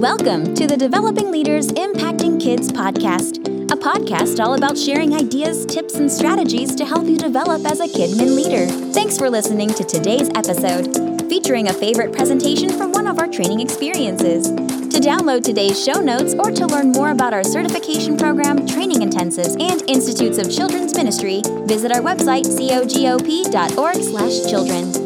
Welcome to the Developing Leaders Impacting Kids podcast, a podcast all about sharing ideas, tips, and strategies to help you develop as a Kidmin leader. Thanks for listening to today's episode, featuring a favorite presentation from one of our training experiences. To download today's show notes or to learn more about our certification program, training intensives, and Institutes of Children's Ministry, visit our website, cogop.org/children.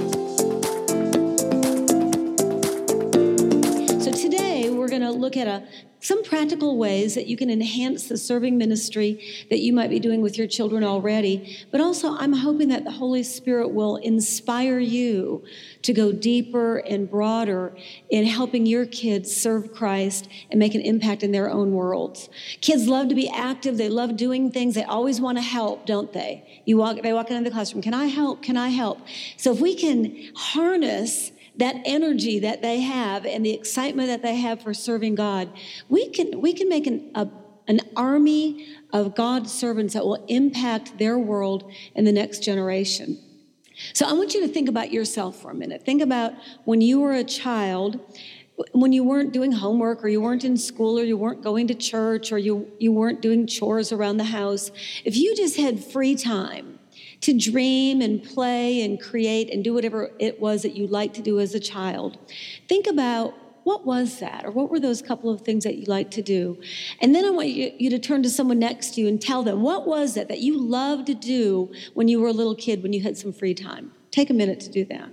a, some practical ways that you can enhance the serving ministry that you might be doing with your children already. But also, I'm hoping that the Holy Spirit will inspire you to go deeper and broader in helping your kids serve Christ and make an impact in their own worlds. Kids love to be active, they love doing things, they always want to help, don't they? You walk, they walk into the classroom, can I help? Can I help? So if we can harness that energy that they have and the excitement that they have for serving God, we can, we can make an, a, an army of God's servants that will impact their world in the next generation. So I want you to think about yourself for a minute. Think about when you were a child, when you weren't doing homework or you weren't in school or you weren't going to church or you, you weren't doing chores around the house. If you just had free time, to dream and play and create and do whatever it was that you liked to do as a child. Think about what was that? Or what were those couple of things that you liked to do? And then I want you, you, to turn to someone next to you and tell them, what was it that you loved to do when you were a little kid, when you had some free time? Take a minute to do that.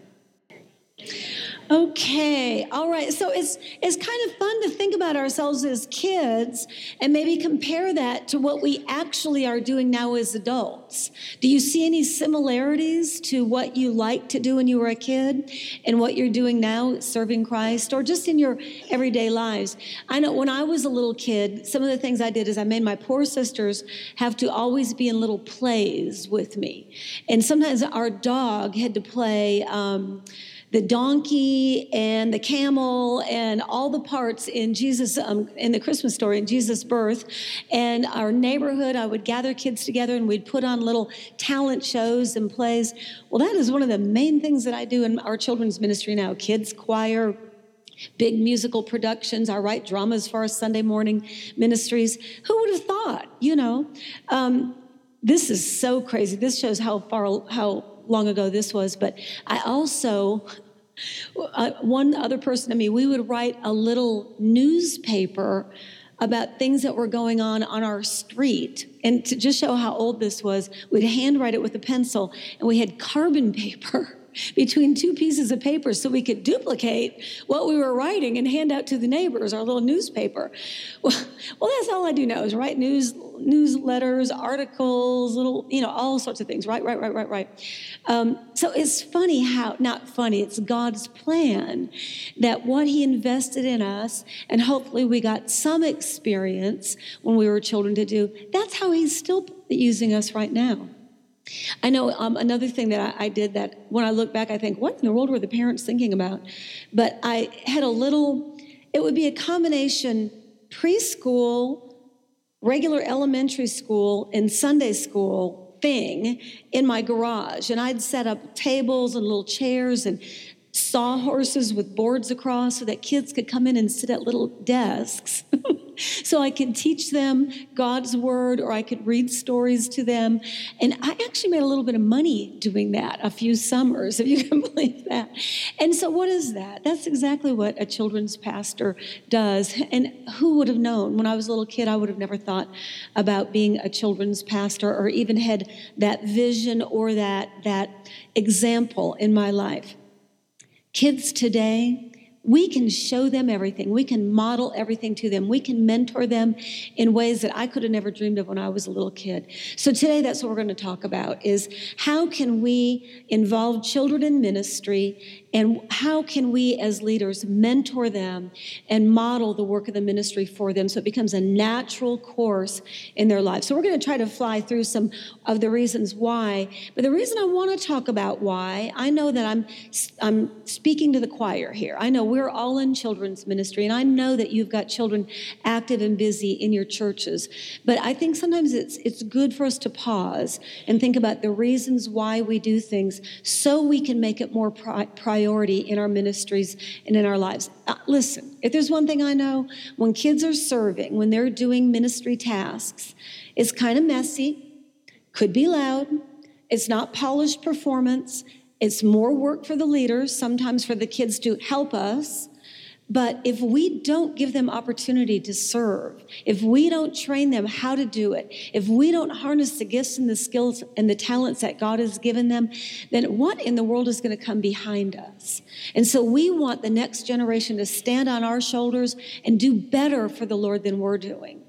Okay, all right. So it's it's kind of fun to think about ourselves as kids and maybe compare that to what we actually are doing now as adults. Do you see any similarities to what you liked to do when you were a kid and what you're doing now serving Christ or just in your everyday lives? I know when I was a little kid, some of the things I did is I made my poor sisters have to always be in little plays with me. And sometimes our dog had to play um, the donkey and the camel and all the parts in Jesus, um, in the Christmas story, in Jesus' birth. And our neighborhood, I would gather kids together and we'd put on little talent shows and plays. Well, that is one of the main things that I do in our children's ministry now kids choir, big musical productions. I write dramas for our Sunday morning ministries. Who would have thought, you know? Um, this is so crazy. This shows how far, how long ago this was, but I also, uh, one other person to me, we would write a little newspaper about things that were going on on our street. And to just show how old this was, we'd handwrite it with a pencil, and we had carbon paper between two pieces of paper so we could duplicate what we were writing and hand out to the neighbors, our little newspaper. Well, well that's all I do now is write news, newsletters, articles, little, you know, all sorts of things. Right, right, right, right, right. Um, so it's funny how, not funny, it's God's plan that what He invested in us, and hopefully we got some experience when we were children to do, that's how He's still using us right now. I know um, another thing that I, I, did that when I look back, I think, what in the world were the parents thinking about? But I had a little, it would be a combination preschool, regular elementary school, and Sunday school thing in my garage. And I'd set up tables and little chairs and sawhorses with boards across so that kids could come in and sit at little desks. so I could teach them God's word or I could read stories to them. And I actually made a little bit of money doing that a few summers, if you can believe that. And so, what is that? That's exactly what a children's pastor does. And who would have known? When I was a little kid, I would have never thought about being a children's pastor or even had that vision or that, that example in my life. Kids today, we can show them everything. We can model everything to them. We can mentor them in ways that I could have never dreamed of when I was a little kid. So today that's what we're going to talk about is how can we involve children in ministry and how can we as leaders mentor them and model the work of the ministry for them so it becomes a natural course in their lives? So we're going to try to fly through some of the reasons why. But the reason I want to talk about why, I know that I'm I'm speaking to the choir here. I know we're all in children's ministry, and I know that you've got children active and busy in your churches. But I think sometimes it's it's good for us to pause and think about the reasons why we do things, so we can make it more pri- priority in our ministries and in our lives. Uh, listen, if there's one thing I know, when kids are serving, when they're doing ministry tasks, it's kind of messy, could be loud. It's not polished performance. It's more work for the leaders, sometimes for the kids to help us. But if we don't give them opportunity to serve, if we don't train them how to do it, if we don't harness the gifts and the skills and the talents that God has given them, then what in the world is going to come behind us? And so we want the next generation to stand on our shoulders and do better for the Lord than we're doing.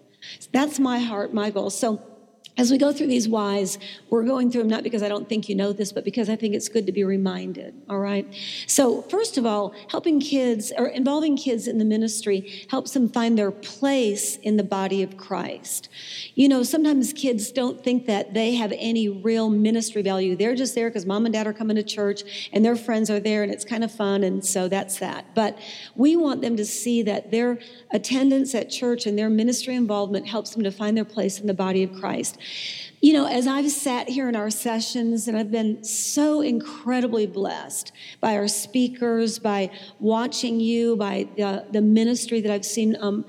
That's my heart, my goal. So as we go through these whys, we're going through them not because I don't think you know this, but because I think it's good to be reminded, all right? So, first of all, helping kids or involving kids in the ministry helps them find their place in the body of Christ. You know, sometimes kids don't think that they have any real ministry value. They're just there because mom and dad are coming to church and their friends are there and it's kind of fun, and so that's that. But we want them to see that their attendance at church and their ministry involvement helps them to find their place in the body of Christ. You know, as I've sat here in our sessions and I've been so incredibly blessed by our speakers, by watching you, by the, the ministry that I've seen um,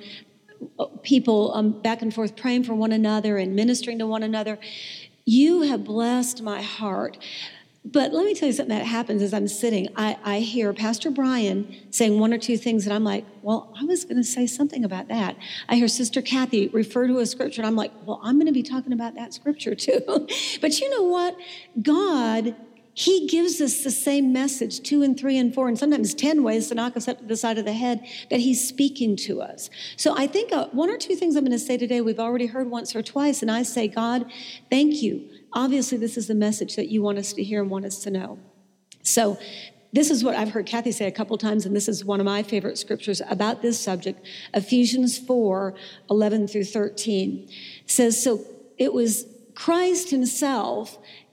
people um, back and forth praying for one another and ministering to one another, you have blessed my heart. But let me tell you something that happens as I'm sitting. I, I hear Pastor Brian saying one or two things, and I'm like, well, I was going to say something about that. I hear Sister Kathy refer to a scripture, and I'm like, well, I'm going to be talking about that scripture too. but you know what? God he gives us the same message two and three and four and sometimes 10 ways to knock us up to the side of the head that he's speaking to us so i think uh, one or two things i'm going to say today we've already heard once or twice and i say god thank you Obviously, this is the message that you want us to hear and want us to know. So, this is what I've heard Kathy say a couple times, and this is one of my favorite scriptures about this subject Ephesians 4 11 through 13. Says, So it was Christ Himself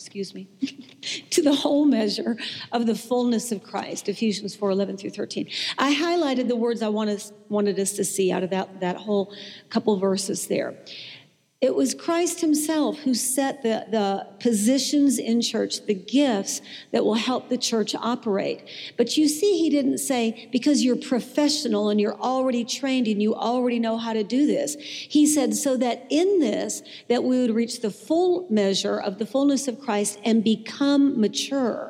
excuse me, to the whole measure of the fullness of Christ, Ephesians 4 11 through 13. I highlighted the words I wanted, wanted us to see out of that, that whole couple verses there. It was Christ Himself who set the, the positions in church, the gifts that will help the church operate. But you see, He didn't say, because you're professional and you're already trained and you already know how to do this. He said, so that in this, that we would reach the full measure of the fullness of Christ and become mature.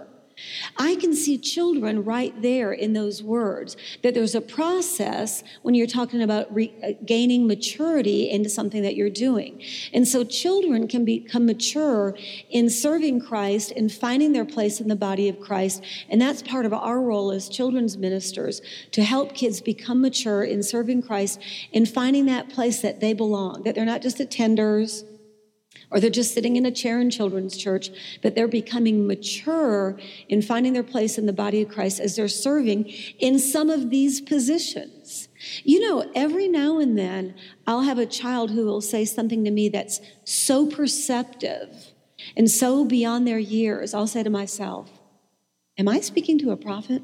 I can see children right there in those words, that there's a process when you're talking about re- uh, gaining maturity into something that you're doing. And so children can become mature in serving Christ and finding their place in the body of Christ. And that's part of our role as children's ministers to help kids become mature in serving Christ and finding that place that they belong, that they're not just attenders or they're just sitting in a chair in children's church, but they're becoming mature in finding their place in the body of Christ as they're serving in some of these positions. You know, every now and then I'll have a child who will say something to me that's so perceptive and so beyond their years. I'll say to myself, Am I speaking to a prophet?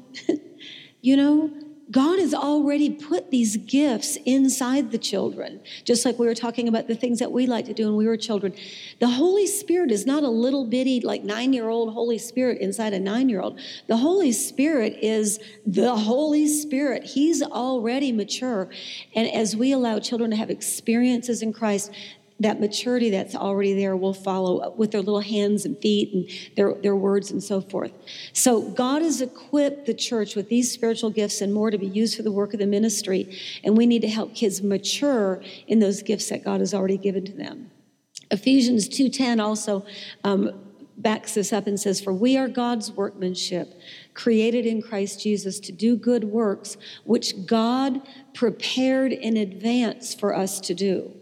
you know, God has already put these gifts inside the children, just like we were talking about the things that we like to do when we were children. The Holy Spirit is not a little bitty, like nine year old Holy Spirit inside a nine year old. The Holy Spirit is the Holy Spirit. He's already mature. And as we allow children to have experiences in Christ, that maturity that's already there will follow with their little hands and feet and their, their words and so forth. So God has equipped the church with these spiritual gifts and more to be used for the work of the ministry. And we need to help kids mature in those gifts that God has already given to them. Ephesians 2.10 also um, backs this up and says, For we are God's workmanship, created in Christ Jesus to do good works, which God prepared in advance for us to do.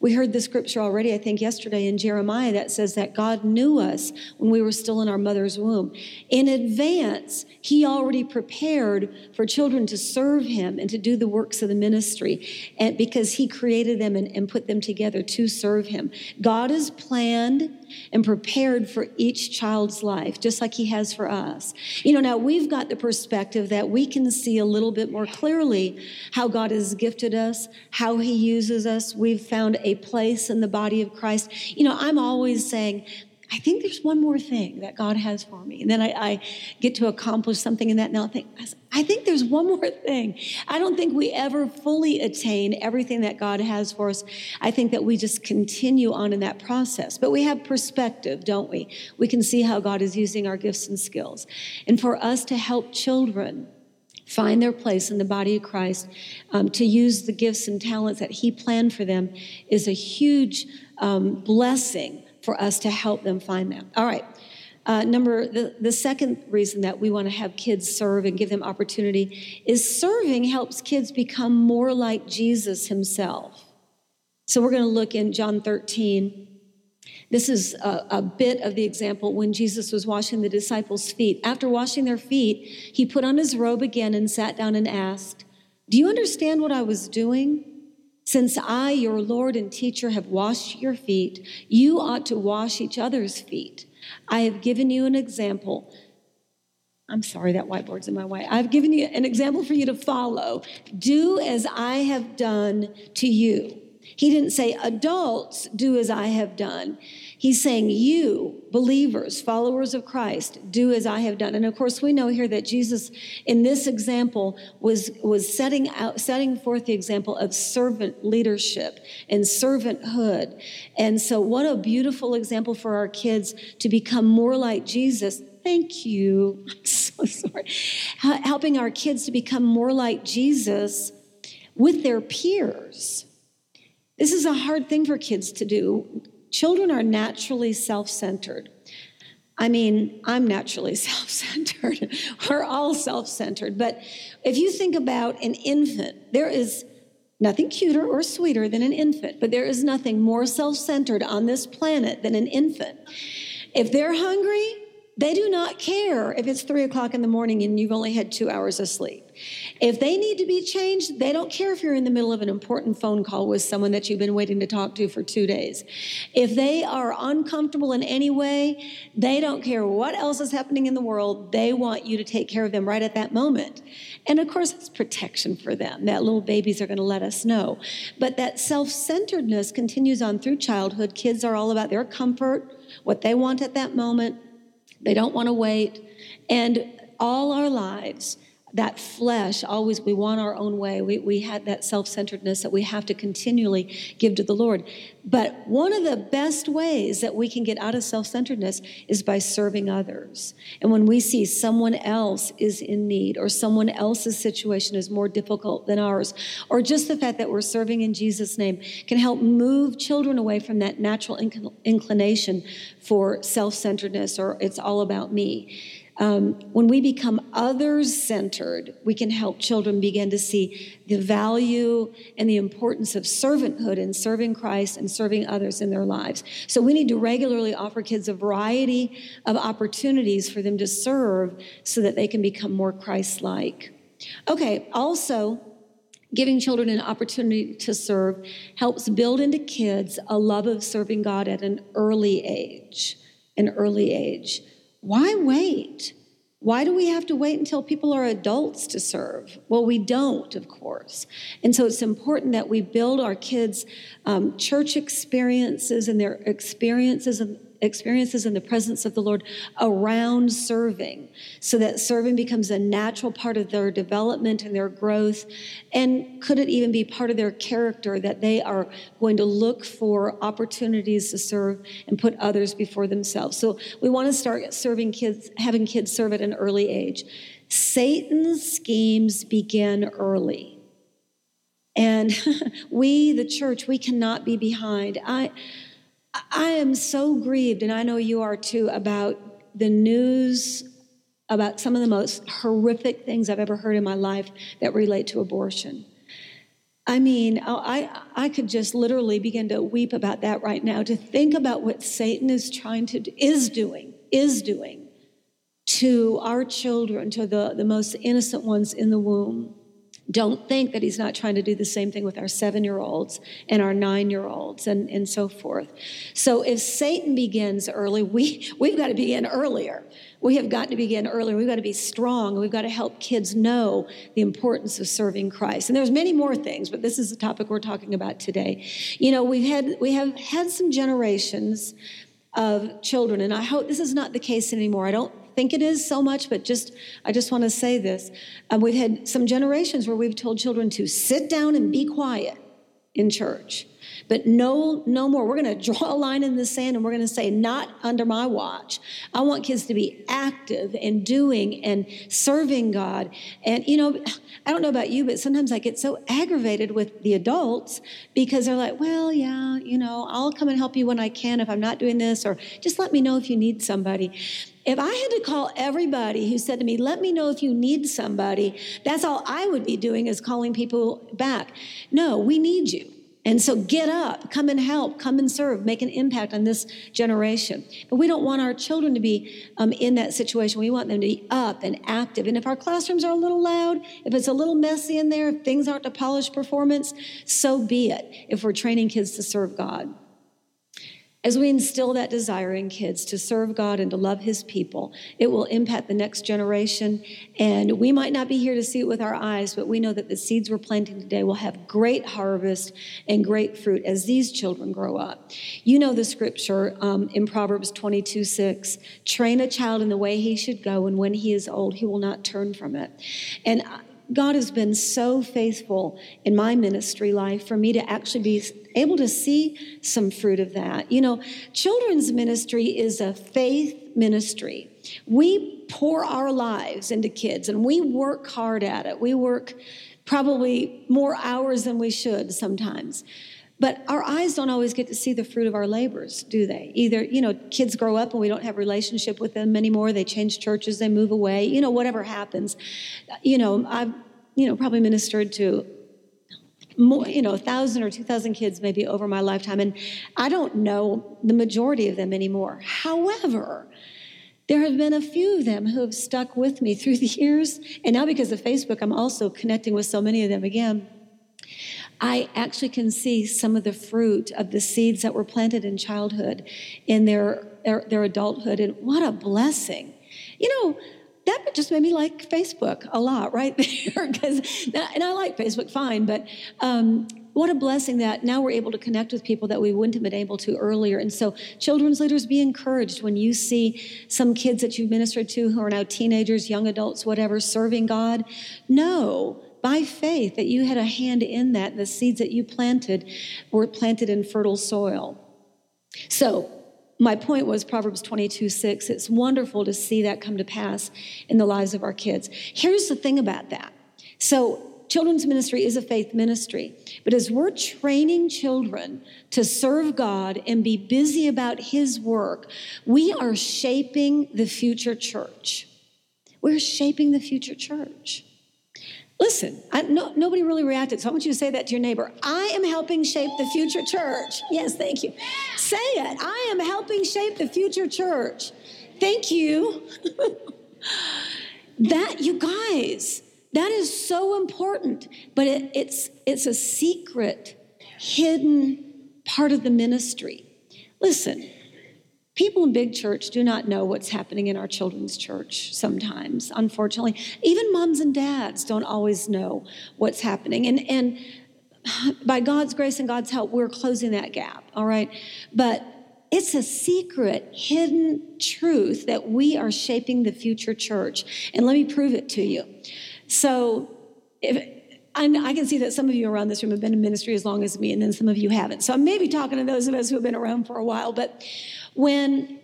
We heard the scripture already, I think, yesterday in Jeremiah that says that God knew us when we were still in our mother's womb. In advance, He already prepared for children to serve Him and to do the works of the ministry, and because He created them and, and put them together to serve Him. God has planned and prepared for each child's life, just like He has for us. You know, now we've got the perspective that we can see a little bit more clearly how God has gifted us, how He uses us. We've found a place in the body of Christ. You know, I'm always saying, I think there's one more thing that God has for me. And then I, I get to accomplish something in that. Now I'll think, I think there's one more thing. I don't think we ever fully attain everything that God has for us. I think that we just continue on in that process. But we have perspective, don't we? We can see how God is using our gifts and skills. And for us to help children, find their place in the body of Christ, um, to use the gifts and talents that He planned for them is a huge um, blessing for us to help them find that. All right. Uh, number the, the second reason that we want to have kids serve and give them opportunity is serving helps kids become more like Jesus himself. So we're going to look in John 13. This is a, a, bit of the example when Jesus was washing the disciples' feet. After washing their feet, he put on his robe again and sat down and asked, Do you understand what I was doing? Since I, your Lord and teacher, have washed your feet, you ought to wash each other's feet. I have given you an example. I'm sorry, that whiteboard's in my way. I've given you an example for you to follow. Do as I have done to you. He didn't say, adults, do as I have done. He's saying, You, believers, followers of Christ, do as I have done. And of course, we know here that Jesus, in this example, was, was setting, out, setting forth the example of servant leadership and servanthood. And so, what a beautiful example for our kids to become more like Jesus. Thank you. I'm so sorry. Helping our kids to become more like Jesus with their peers. This is a hard thing for kids to do. Children are naturally self centered. I mean, I'm naturally self centered. We're all self centered. But if you think about an infant, there is nothing cuter or sweeter than an infant, but there is nothing more self centered on this planet than an infant. If they're hungry, they do not care if it's three o'clock in the morning and you've only had two hours of sleep. If they need to be changed, they don't care if you're in the middle of an important phone call with someone that you've been waiting to talk to for two days. If they are uncomfortable in any way, they don't care what else is happening in the world. They want you to take care of them right at that moment. And of course, it's protection for them that little babies are going to let us know. But that self centeredness continues on through childhood. Kids are all about their comfort, what they want at that moment they don't want to wait. And all our lives, that flesh, always we want our own way. We, we had that self centeredness that we have to continually give to the Lord. But one of the best ways that we can get out of self centeredness is by serving others. And when we see someone else is in need or someone else's situation is more difficult than ours, or just the fact that we're serving in Jesus' name can help move children away from that natural inclination for self centeredness or it's all about me. Um, when we become others centered, we can help children begin to see the value and the importance of servanthood and serving Christ and serving others in their lives. So we need to regularly offer kids a variety of opportunities for them to serve so that they can become more Christ like. Okay, also, giving children an opportunity to serve helps build into kids a love of serving God at an early age. An early age. Why wait? Why do we have to wait until people are adults to serve? Well, we don't, of course. And so it's important that we build our kids' um, church experiences and their experiences experiences in the presence of the Lord around serving so that serving becomes a natural part of their development and their growth. And could it even be part of their character that they are going to look for opportunities to serve and put others before themselves? So we want to start serving kids, having kids serve at an early age. Satan's schemes begin early. And we, the church, we cannot be behind. I I am so grieved, and I know you are too, about the news about some of the most horrific things I've ever heard in my life that relate to abortion. I mean, I, I could just literally begin to weep about that right now, to think about what Satan is trying to, is doing, is doing to our children, to the, the most innocent ones in the womb. Don't think that he's not trying to do the same thing with our seven year olds and our nine year olds and, and so forth. So if Satan begins early, we, we've got to begin earlier. We have got to begin earlier. We've got to be strong. We've got to help kids know the importance of serving Christ. And there's many more things, but this is the topic we're talking about today. You know, we've had we have had some generations of children, and I hope this is not the case anymore. I don't think it is so much, but just I just want to say this. Um, we've had some generations where we've told children to sit down and be quiet in church. But no, no more. We're going to draw a line in the sand and we're going to say, not under my watch. I want kids to be active and doing and serving God. And, you know, I don't know about you, but sometimes I get so aggravated with the adults because they're like, well, yeah, you know, I'll come and help you when I can if I'm not doing this, or just let me know if you need somebody. If I had to call everybody who said to me, let me know if you need somebody, that's all I would be doing is calling people back. No, we need you. And so get up, come and help, come and serve, make an impact on this generation. But we don't want our children to be um, in that situation. We want them to be up and active. And if our classrooms are a little loud, if it's a little messy in there, if things aren't a polished performance, so be it if we're training kids to serve God. As we instill that desire in kids to serve God and to love His people, it will impact the next generation. And we might not be here to see it with our eyes, but we know that the seeds we're planting today will have great harvest and great fruit as these children grow up. You know the scripture um, in Proverbs 22 6 train a child in the way he should go, and when he is old, he will not turn from it. And God has been so faithful in my ministry life for me to actually be able to see some fruit of that. You know, children's ministry is a faith ministry. We pour our lives into kids and we work hard at it. We work probably more hours than we should sometimes. But our eyes don't always get to see the fruit of our labors, do they? Either, you know, kids grow up and we don't have relationship with them anymore. They change churches, they move away, you know, whatever happens. You know, I've, you know, probably ministered to more, you know, a thousand or two thousand kids maybe over my lifetime. And I don't know the majority of them anymore. However, there have been a few of them who have stuck with me through the years. And now, because of Facebook, I'm also connecting with so many of them again. I actually can see some of the fruit of the seeds that were planted in childhood in their, their, their adulthood. And what a blessing. You know, that just made me like Facebook a lot right there. Because, and I like Facebook fine, but um, what a blessing that now we're able to connect with people that we wouldn't have been able to earlier. And so, children's leaders, be encouraged when you see some kids that you've ministered to who are now teenagers, young adults, whatever, serving God. Know by faith that you had a hand in that. The seeds that you planted were planted in fertile soil. So, my point was Proverbs 22 6. It's wonderful to see that come to pass in the lives of our kids. Here's the thing about that. So, children's ministry is a faith ministry, but as we're training children to serve God and be busy about His work, we are shaping the future church. We're shaping the future church. Listen, I, no, nobody really reacted, so I want you to say that to your neighbor. I am helping shape the future church. Yes, thank you. Say it. I am helping shape the future church. Thank you. that, you guys, that is so important, but it, it's, it's a secret, hidden part of the ministry. Listen, People in big church do not know what's happening in our children's church sometimes, unfortunately. Even moms and dads don't always know what's happening. And, and by God's grace and God's help, we're closing that gap, all right? But it's a secret, hidden truth that we are shaping the future church. And let me prove it to you. So, if, I can see that some of you around this room have been in ministry as long as me, and then some of you haven't. So I may be talking to those of us who have been around for a while, but when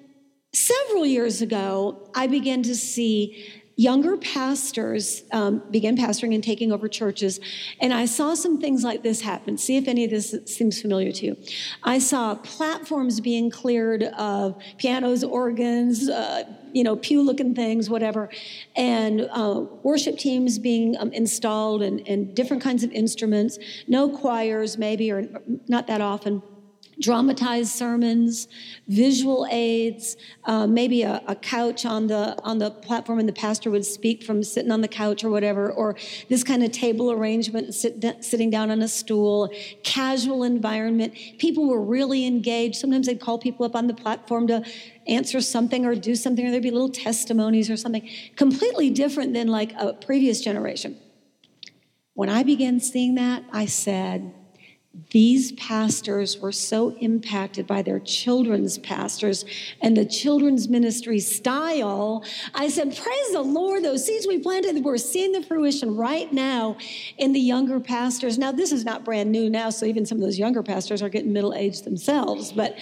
several years ago I began to see younger pastors um, pastoring and taking over churches, and I saw some things like this happen. See if any of this seems familiar to you. I saw platforms being cleared of pianos, organs, uh, you know, pew looking things, whatever, and uh, worship teams being um, installed and, and different kinds of instruments, no choirs, maybe, or not that often dramatized sermons, visual aids, uh, maybe a, a, couch on the on the platform, and the pastor would speak from sitting on the couch or whatever, or this kind of table arrangement, sit, sitting down on a stool, casual environment. People were really engaged. Sometimes they'd call people up on the platform to answer something or do something, or there'd be little testimonies or something. Completely different than like a previous generation. When I began seeing that, I said, these pastors were so impacted by their children's pastors and the children's ministry style. I said, Praise the Lord, those seeds we planted, we're seeing the fruition right now in the younger pastors. Now, this is not brand new now, so even some of those younger pastors are getting middle aged themselves, but,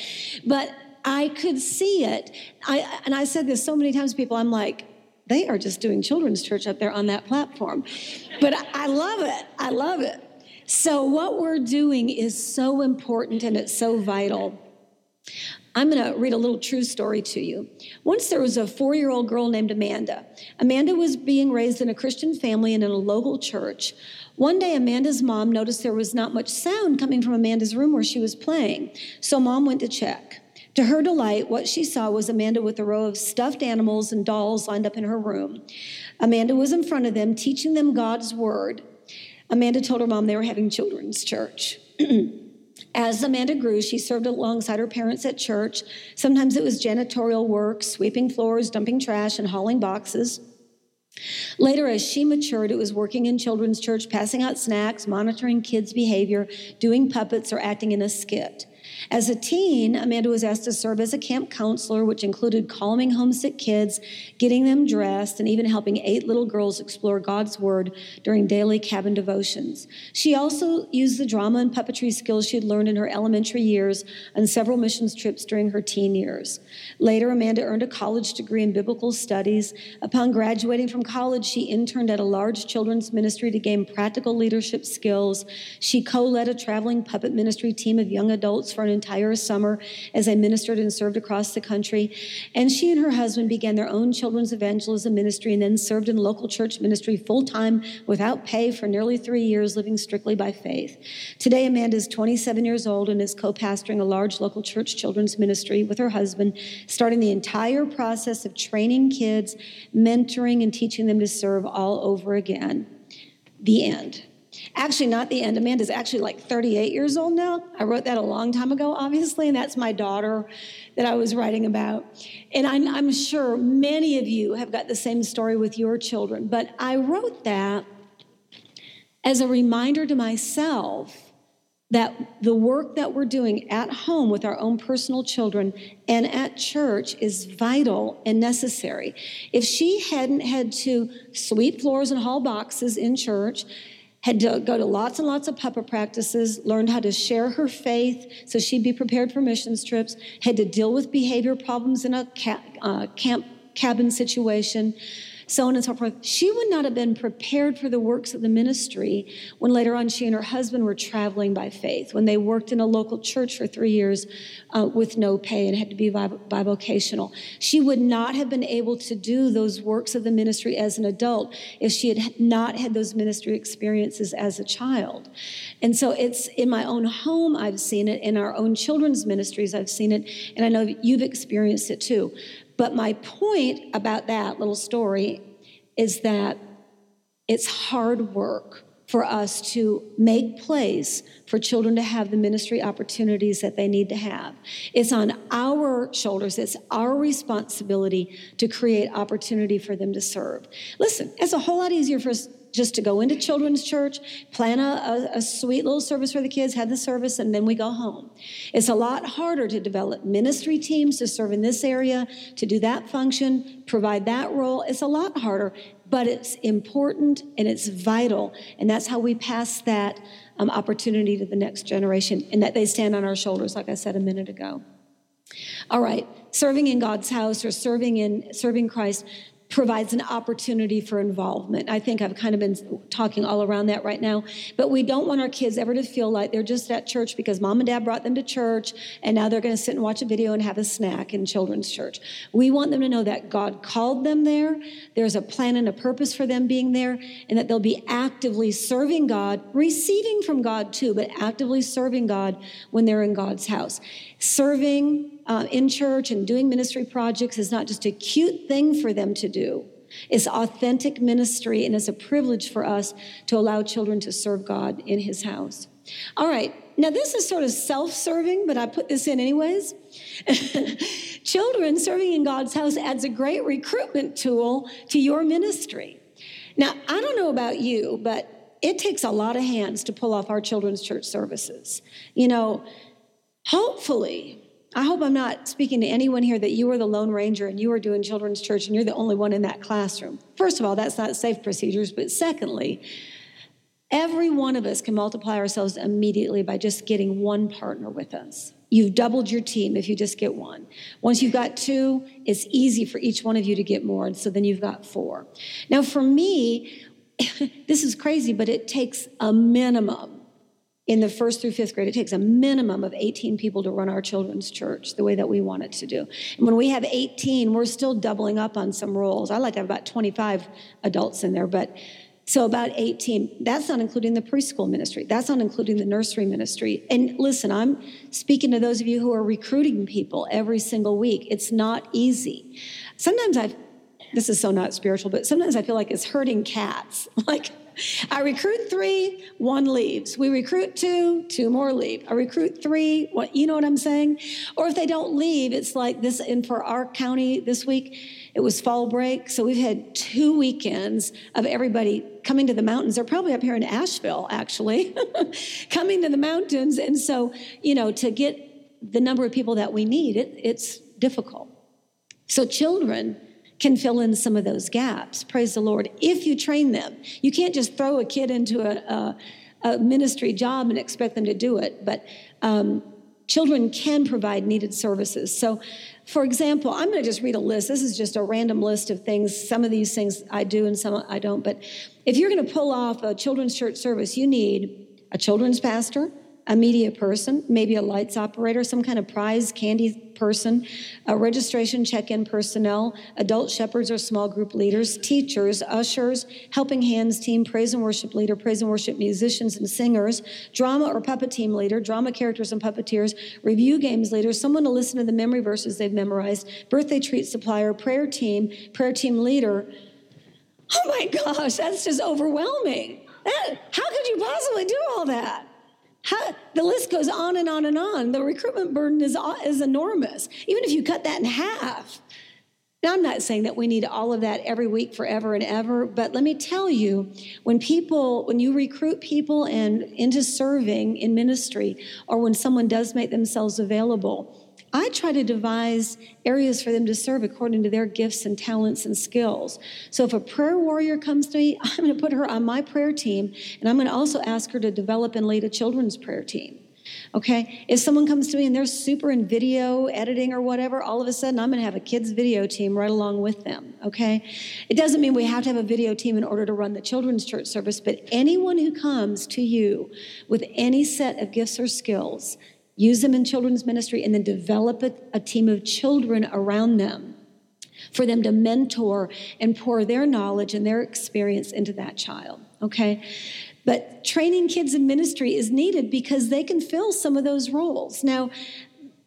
but I could see it. I, and I said this so many times people, I'm like, they are just doing children's church up there on that platform. But I love it. I love it. So, what we're doing is so important and it's so vital. I'm going to read a little true story to you. Once there was a four year old girl named Amanda. Amanda was being raised in a Christian family and in a local church. One day, Amanda's mom noticed there was not much sound coming from Amanda's room where she was playing. So, mom went to check. To her delight, what she saw was Amanda with a row of stuffed animals and dolls lined up in her room. Amanda was in front of them, teaching them God's word. Amanda told her mom they were having children's church. As Amanda grew, she served alongside her parents at church. Sometimes it was janitorial work, sweeping floors, dumping trash, and hauling boxes. Later, as she matured, it was working in children's church, passing out snacks, monitoring kids' behavior, doing puppets, or acting in a skit. As a teen, Amanda was asked to serve as a camp counselor, which included calming homesick kids, getting them dressed, and even helping eight little girls explore God's Word during daily cabin devotions. She also used the drama and puppetry skills she had learned in her elementary years on several missions trips during her teen years. Later, Amanda earned a college degree in biblical studies. Upon graduating from college, she interned at a large children's ministry to gain practical leadership skills. She co led a traveling puppet ministry team of young adults for an entire summer as I ministered and served across the country. And she and her husband began their own children's evangelism ministry and then served in local church ministry full time without pay for nearly three years, living strictly by faith. Today, Amanda is 27 years old and is co pastoring a large local church children's ministry with her husband, starting the entire process of training kids, mentoring, and teaching them to serve all over again. The end. Actually, not the end. Amanda's actually like 38 years old now. I wrote that a long time ago, obviously, and that's my daughter that I was writing about. And I'm, I'm sure many of you have got the same story with your children, but I wrote that as a reminder to myself that the work that we're doing at home with our own personal children and at church is vital and necessary. If she hadn't had to sweep floors and haul boxes in church, had to go to lots and lots of puppet practices, learned how to share her faith so she'd be prepared for missions trips, had to deal with behavior problems in a ca- uh, camp cabin situation so on and so forth. She would not have been prepared for the works of the ministry when later on she and her husband were traveling by faith, when they worked in a local church for three years uh, with no pay and had to be bivocational. She would not have been able to do those works of the ministry as an adult if she had not had those ministry experiences as a child. And so it's in my own home, I've seen it, in our own children's ministries, I've seen it, and I know you've experienced it too. But my point about that little story is that it's hard work for us to make place for children to have the ministry opportunities that they need to have. It's on our shoulders, it's our responsibility to create opportunity for them to serve. Listen, it's a whole lot easier for us just to go into children's church, plan a, a, a, sweet little service for the kids, have the service, and then we go home. It's a lot harder to develop ministry teams to serve in this area, to do that function, provide that role. It's a lot harder, but it's important and it's vital. And that's how we pass that um, opportunity to the next generation and that they stand on our shoulders, like I said a minute ago. All right, serving in God's house or serving in serving Christ provides an opportunity for involvement. I think I've kind of been talking all around that right now. But we don't want our kids ever to feel like they're just at church because mom and dad brought them to church and now they're going to sit and watch a video and have a snack in children's church. We want them to know that God called them there, there's a plan and a purpose for them being there, and that they'll be actively serving God, receiving from God too, but actively serving God when they're in God's house. Serving uh, in church and doing ministry projects is not just a cute thing for them to do. It's authentic ministry, and it's a privilege for us to allow children to serve God in His house. All right, now this is sort of self serving, but I put this in anyways. children serving in God's house adds a great recruitment tool to your ministry. Now, I don't know about you, but it takes a lot of hands to pull off our children's church services. You know, hopefully, I hope I'm not speaking to anyone here that you are the Lone Ranger and you are doing children's church and you're the only one in that classroom. First of all, that's not safe procedures. But secondly, every one of us can multiply ourselves immediately by just getting one partner with us. You've doubled your team if you just get one. Once you've got two, it's easy for each one of you to get more. And so then you've got four. Now, for me, this is crazy, but it takes a minimum in the first through fifth grade, it takes a minimum of 18 people to run our children's church the way that we want it to do. And when we have 18, we're still doubling up on some roles. I like to have about 25 adults in there, but so about 18. That's not including the preschool ministry. That's not including the nursery ministry. And listen, I'm speaking to those of you who are recruiting people every single week. It's not easy. Sometimes I've, this is so not spiritual, but sometimes I feel like it's hurting cats. Like, I recruit three, one leaves. We recruit two, two more leave. I recruit three, what you know what I'm saying? Or if they don't leave, it's like this. And for our county this week, it was fall break, so we've had two weekends of everybody coming to the mountains. They're probably up here in Asheville, actually, coming to the mountains. And so, you know, to get the number of people that we need, it, it's difficult. So children can fill in some of those gaps. Praise the Lord. If you train them, you can't just throw a kid into a, a, a ministry job and expect them to do it, but um, children can provide needed services. So, for example, I'm going to just read a list. This is just a random list of things. Some of these things I do and some I don't. But if you're going to pull off a children's church service, you need a children's pastor, a media person, maybe a lights operator, some kind of prize candy person, registration check in personnel, adult shepherds or small group leaders, teachers, ushers, helping hands team, praise and worship leader, praise and worship musicians and singers, drama or puppet team leader, drama characters and puppeteers, review games leader, someone to listen to the memory verses they've memorized, birthday treat supplier, prayer team, prayer team leader. Oh my gosh, that's just overwhelming. That, how could you possibly do all that? How, the list goes on and on and on. The recruitment burden is, is enormous. Even if you cut that in half. Now, I'm not saying that we need all of that every week forever and ever, but let me tell you when people, when you recruit people and into serving in ministry, or when someone does make themselves available, I try to devise areas for them to serve according to their gifts and talents and skills. So if a prayer warrior comes to me, I'm going to put her on my prayer team, and I'm going to also ask her to develop and lead a children's prayer team. Okay? If someone comes to me and they're super in video editing or whatever, all of a sudden I'm going to have a kids' video team right along with them. Okay? It doesn't mean we have to have a video team in order to run the children's church service, but anyone who comes to you with any set of gifts or skills, use them in children's ministry, and then develop a, a, team of children around them for them to mentor and pour their knowledge and their experience into that child. Okay? But training kids in ministry is needed because they can fill some of those roles. Now,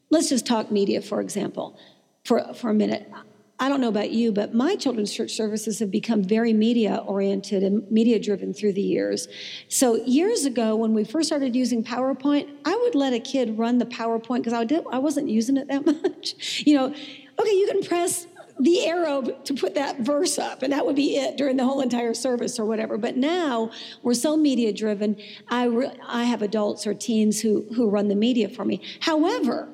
let's just talk media, for example, for, for a minute. I don't know about you, but my children's church services have become very media oriented and media driven through the years. So, years ago, when we first started using PowerPoint, I would let a kid run the PowerPoint because I, I wasn't using it that much. you know, okay, you can press the arrow to put that verse up, and that would be it during the whole entire service or whatever. But now we're so media driven. I, re- I have adults or teens who, who run the media for me. However,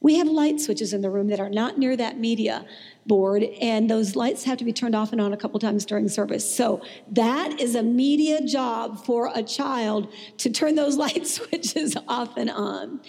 we have light switches in the room that are not near that media board, and those lights have to be turned off and on a couple times during service. So that is a media job for a child to turn those light switches off and on.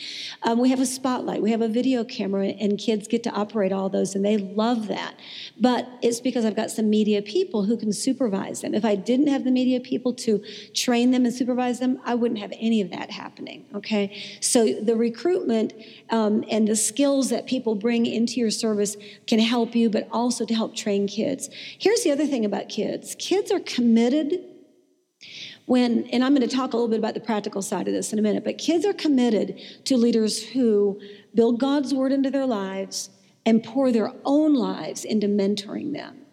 Um, we have a spotlight, we have a video camera, and kids get to operate all those, and they love that. But it's because I've got some media people who can supervise them. If I didn't have the media people to train them and supervise them, I wouldn't have any of that happening. Okay, so the recruitment um, and the skills that people bring into your service can help you, but also to help train kids. Here's the other thing about kids kids are committed when, and I'm going to talk a little bit about the practical side of this in a minute, but kids are committed to leaders who build God's word into their lives and pour their own lives into mentoring them.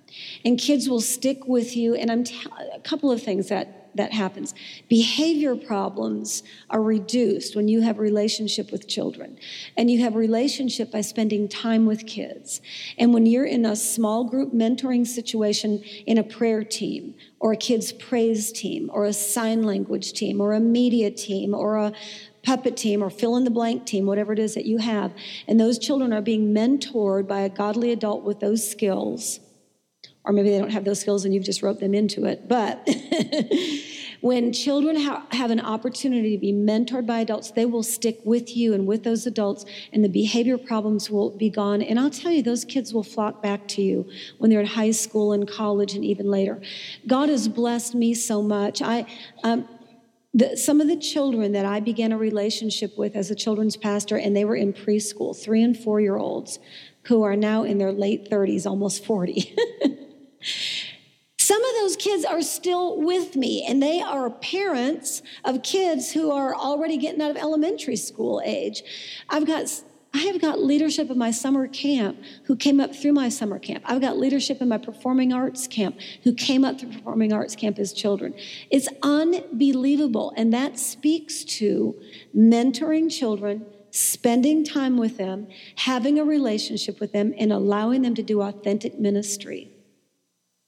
And kids will stick with you. And I'm t- a couple of things that that happens. Behavior problems are reduced when you have relationship with children. And you have relationship by spending time with kids. And when you're in a small group mentoring situation in a prayer team or a kids praise team or a sign language team or a media team or a puppet team or fill in the blank team, whatever it is that you have, and those children are being mentored by a godly adult with those skills or maybe they don't have those skills and you've just roped them into it. But when children ha- have an opportunity to be mentored by adults, they will stick with you and with those adults, and the behavior problems will be gone. And I'll tell you, those kids will flock back to you when they're in high school and college and even later. God has blessed me so much. I, um, the, some of the children that I began a relationship with as a children's pastor, and they were in preschool, three and four year olds who are now in their late 30s, almost 40. Some of those kids are still with me, and they are parents of kids who are already getting out of elementary school age. I've got I have got leadership in my summer camp who came up through my summer camp. I've got leadership in my performing arts camp who came up through performing arts camp as children. It's unbelievable. And that speaks to mentoring children, spending time with them, having a relationship with them, and allowing them to do authentic ministry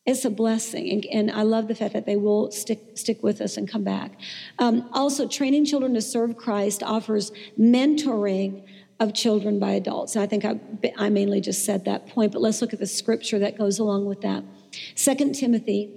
it's a blessing. And, and, I love the fact that they will stick, stick with us and come back. Um, also, training children to serve Christ offers mentoring of children by adults. And I think I, I mainly just said that point, but let's look at the scripture that goes along with that. Second Timothy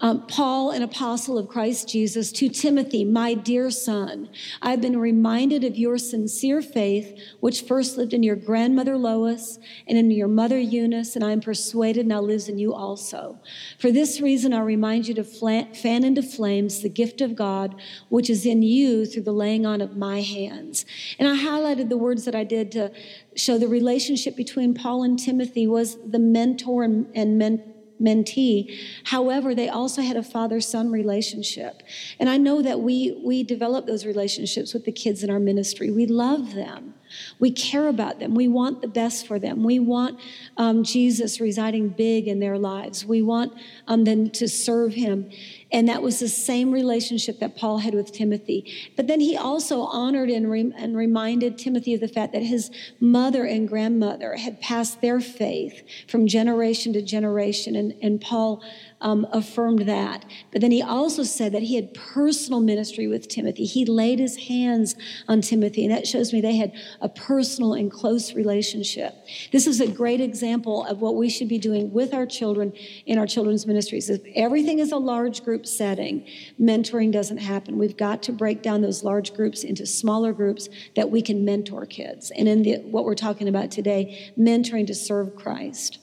um, Paul, an apostle of Christ Jesus, to Timothy, my dear son, I've been reminded of your sincere faith, which first lived in your grandmother Lois and in your mother Eunice, and I am persuaded now lives in you also. For this reason, I remind you to fan into flames the gift of God, which is in you through the laying on of my hands. And I highlighted the words that I did to show the relationship between Paul and Timothy was the mentor and, and mentor mentee. However, they also had a father son relationship. And I know that we, we develop those relationships with the kids in our ministry. We love them. We care about them. We want the best for them. We want um, Jesus residing big in their lives. We want um, them to serve him. And that was the same relationship that Paul had with Timothy. But then he also honored and, re- and reminded Timothy of the fact that his mother and grandmother had passed their faith from generation to generation. And, and Paul um, affirmed that. But then he also said that he had personal ministry with Timothy. He laid his hands on Timothy, and that shows me they had a personal and close relationship. This is a great example of what we should be doing with our children in our children's ministries. If everything is a large group setting, mentoring doesn't happen. We've got to break down those large groups into smaller groups that we can mentor kids. And in the, what we're talking about today, mentoring to serve Christ.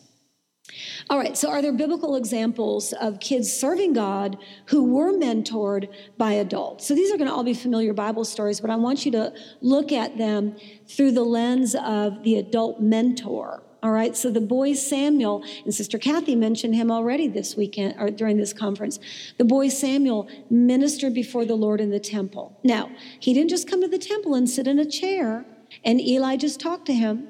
All right, so are there biblical examples of kids serving God who were mentored by adults? So these are going to all be familiar Bible stories, but I want you to look at them through the lens of the adult mentor. All right, so the boy Samuel, and Sister Kathy mentioned him already this weekend or during this conference. The boy Samuel ministered before the Lord in the temple. Now, he didn't just come to the temple and sit in a chair and Eli just talked to him.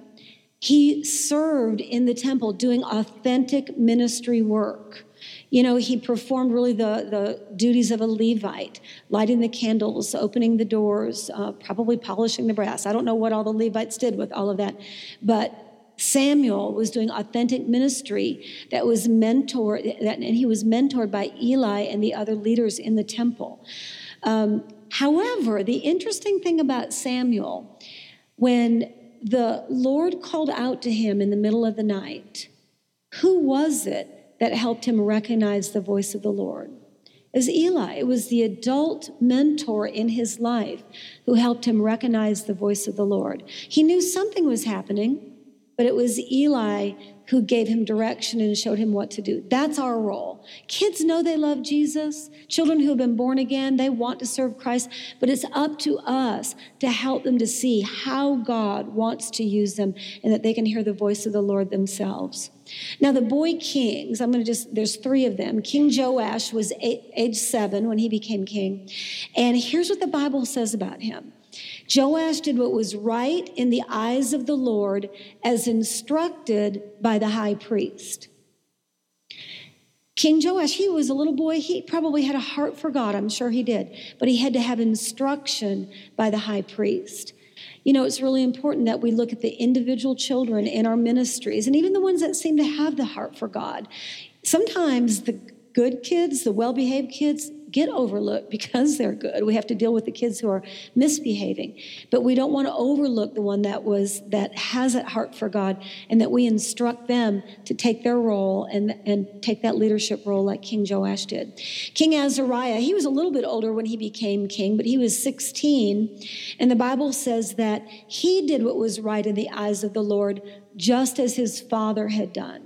He served in the temple doing authentic ministry work. You know, he performed really the, the duties of a Levite, lighting the candles, opening the doors, uh, probably polishing the brass. I don't know what all the Levites did with all of that. But Samuel was doing authentic ministry that was mentored, that, and he was mentored by Eli and the other leaders in the temple. Um, however, the interesting thing about Samuel, when the Lord called out to him in the middle of the night. Who was it that helped him recognize the voice of the Lord? It was Eli. It was the adult mentor in his life who helped him recognize the voice of the Lord. He knew something was happening, but it was Eli who gave him direction and showed him what to do. That's our role. Kids know they love Jesus. Children who have been born again, they want to serve Christ, but it's up to us to help them to see how God wants to use them and that they can hear the voice of the Lord themselves. Now, the boy kings, I'm going to just, there's three of them. King Joash was eight, age seven when he became king. And here's what the Bible says about him Joash did what was right in the eyes of the Lord as instructed by the high priest. King Joash, he was a little boy. He probably had a heart for God. I'm sure he did. But he had to have instruction by the high priest. You know, it's really important that we look at the individual children in our ministries and even the ones that seem to have the heart for God. Sometimes the good kids, the well behaved kids, get overlooked because they're good. We have to deal with the kids who are misbehaving. But we don't want to overlook the one that was that has that heart for God and that we instruct them to take their role and, and take that leadership role like King Joash did. King Azariah, he was a little bit older when he became king, but he was 16. And the Bible says that he did what was right in the eyes of the Lord, just as his father had done.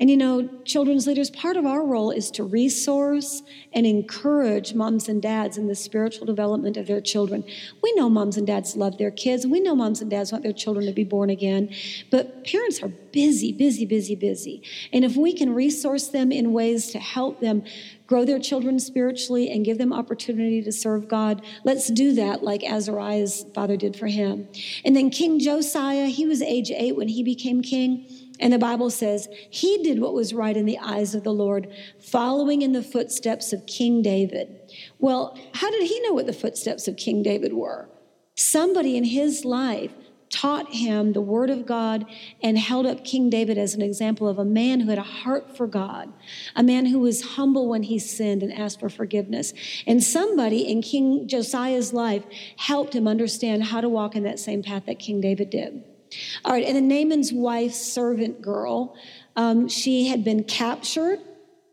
And you know, children's leaders, part of our role is to resource and encourage moms and dads in the spiritual development of their children. We know moms and dads love their kids. We know moms and dads want their children to be born again. But parents are busy, busy, busy, busy. And if we can resource them in ways to help them grow their children spiritually and give them opportunity to serve God, let's do that like Azariah's father did for him. And then King Josiah, he was age eight when he became king. And the Bible says he did what was right in the eyes of the Lord, following in the footsteps of King David. Well, how did he know what the footsteps of King David were? Somebody in his life taught him the word of God and held up King David as an example of a man who had a heart for God, a man who was humble when he sinned and asked for forgiveness. And somebody in King Josiah's life helped him understand how to walk in that same path that King David did. All right, and then Naaman's wife's servant girl, um, she had been captured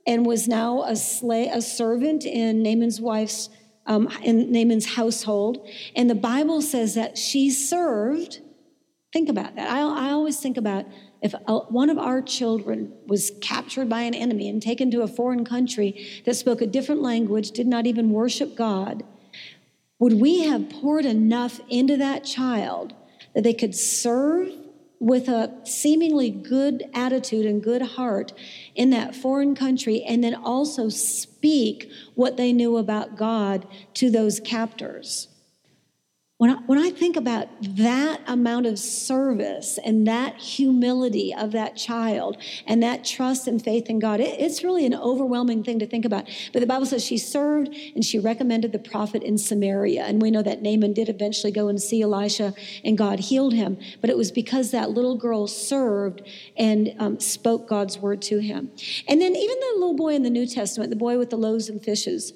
and was now a slave, a servant in Naaman's wife's um, in Naaman's household. And the Bible says that she served. Think about that. I, I always think about if a, one of our children was captured by an enemy and taken to a foreign country that spoke a different language, did not even worship God, would we have poured enough into that child that they could serve with a seemingly good attitude and good heart in that foreign country and then also speak what they knew about God to those captors. When I, when I think about that amount of service and that humility of that child and that trust and faith in God, it, it's really an overwhelming thing to think about. But the Bible says she served and she recommended the prophet in Samaria. And we know that Naaman did eventually go and see Elisha and God healed him. But it was because that little girl served and um, spoke God's word to him. And then even the little boy in the New Testament, the boy with the loaves and fishes,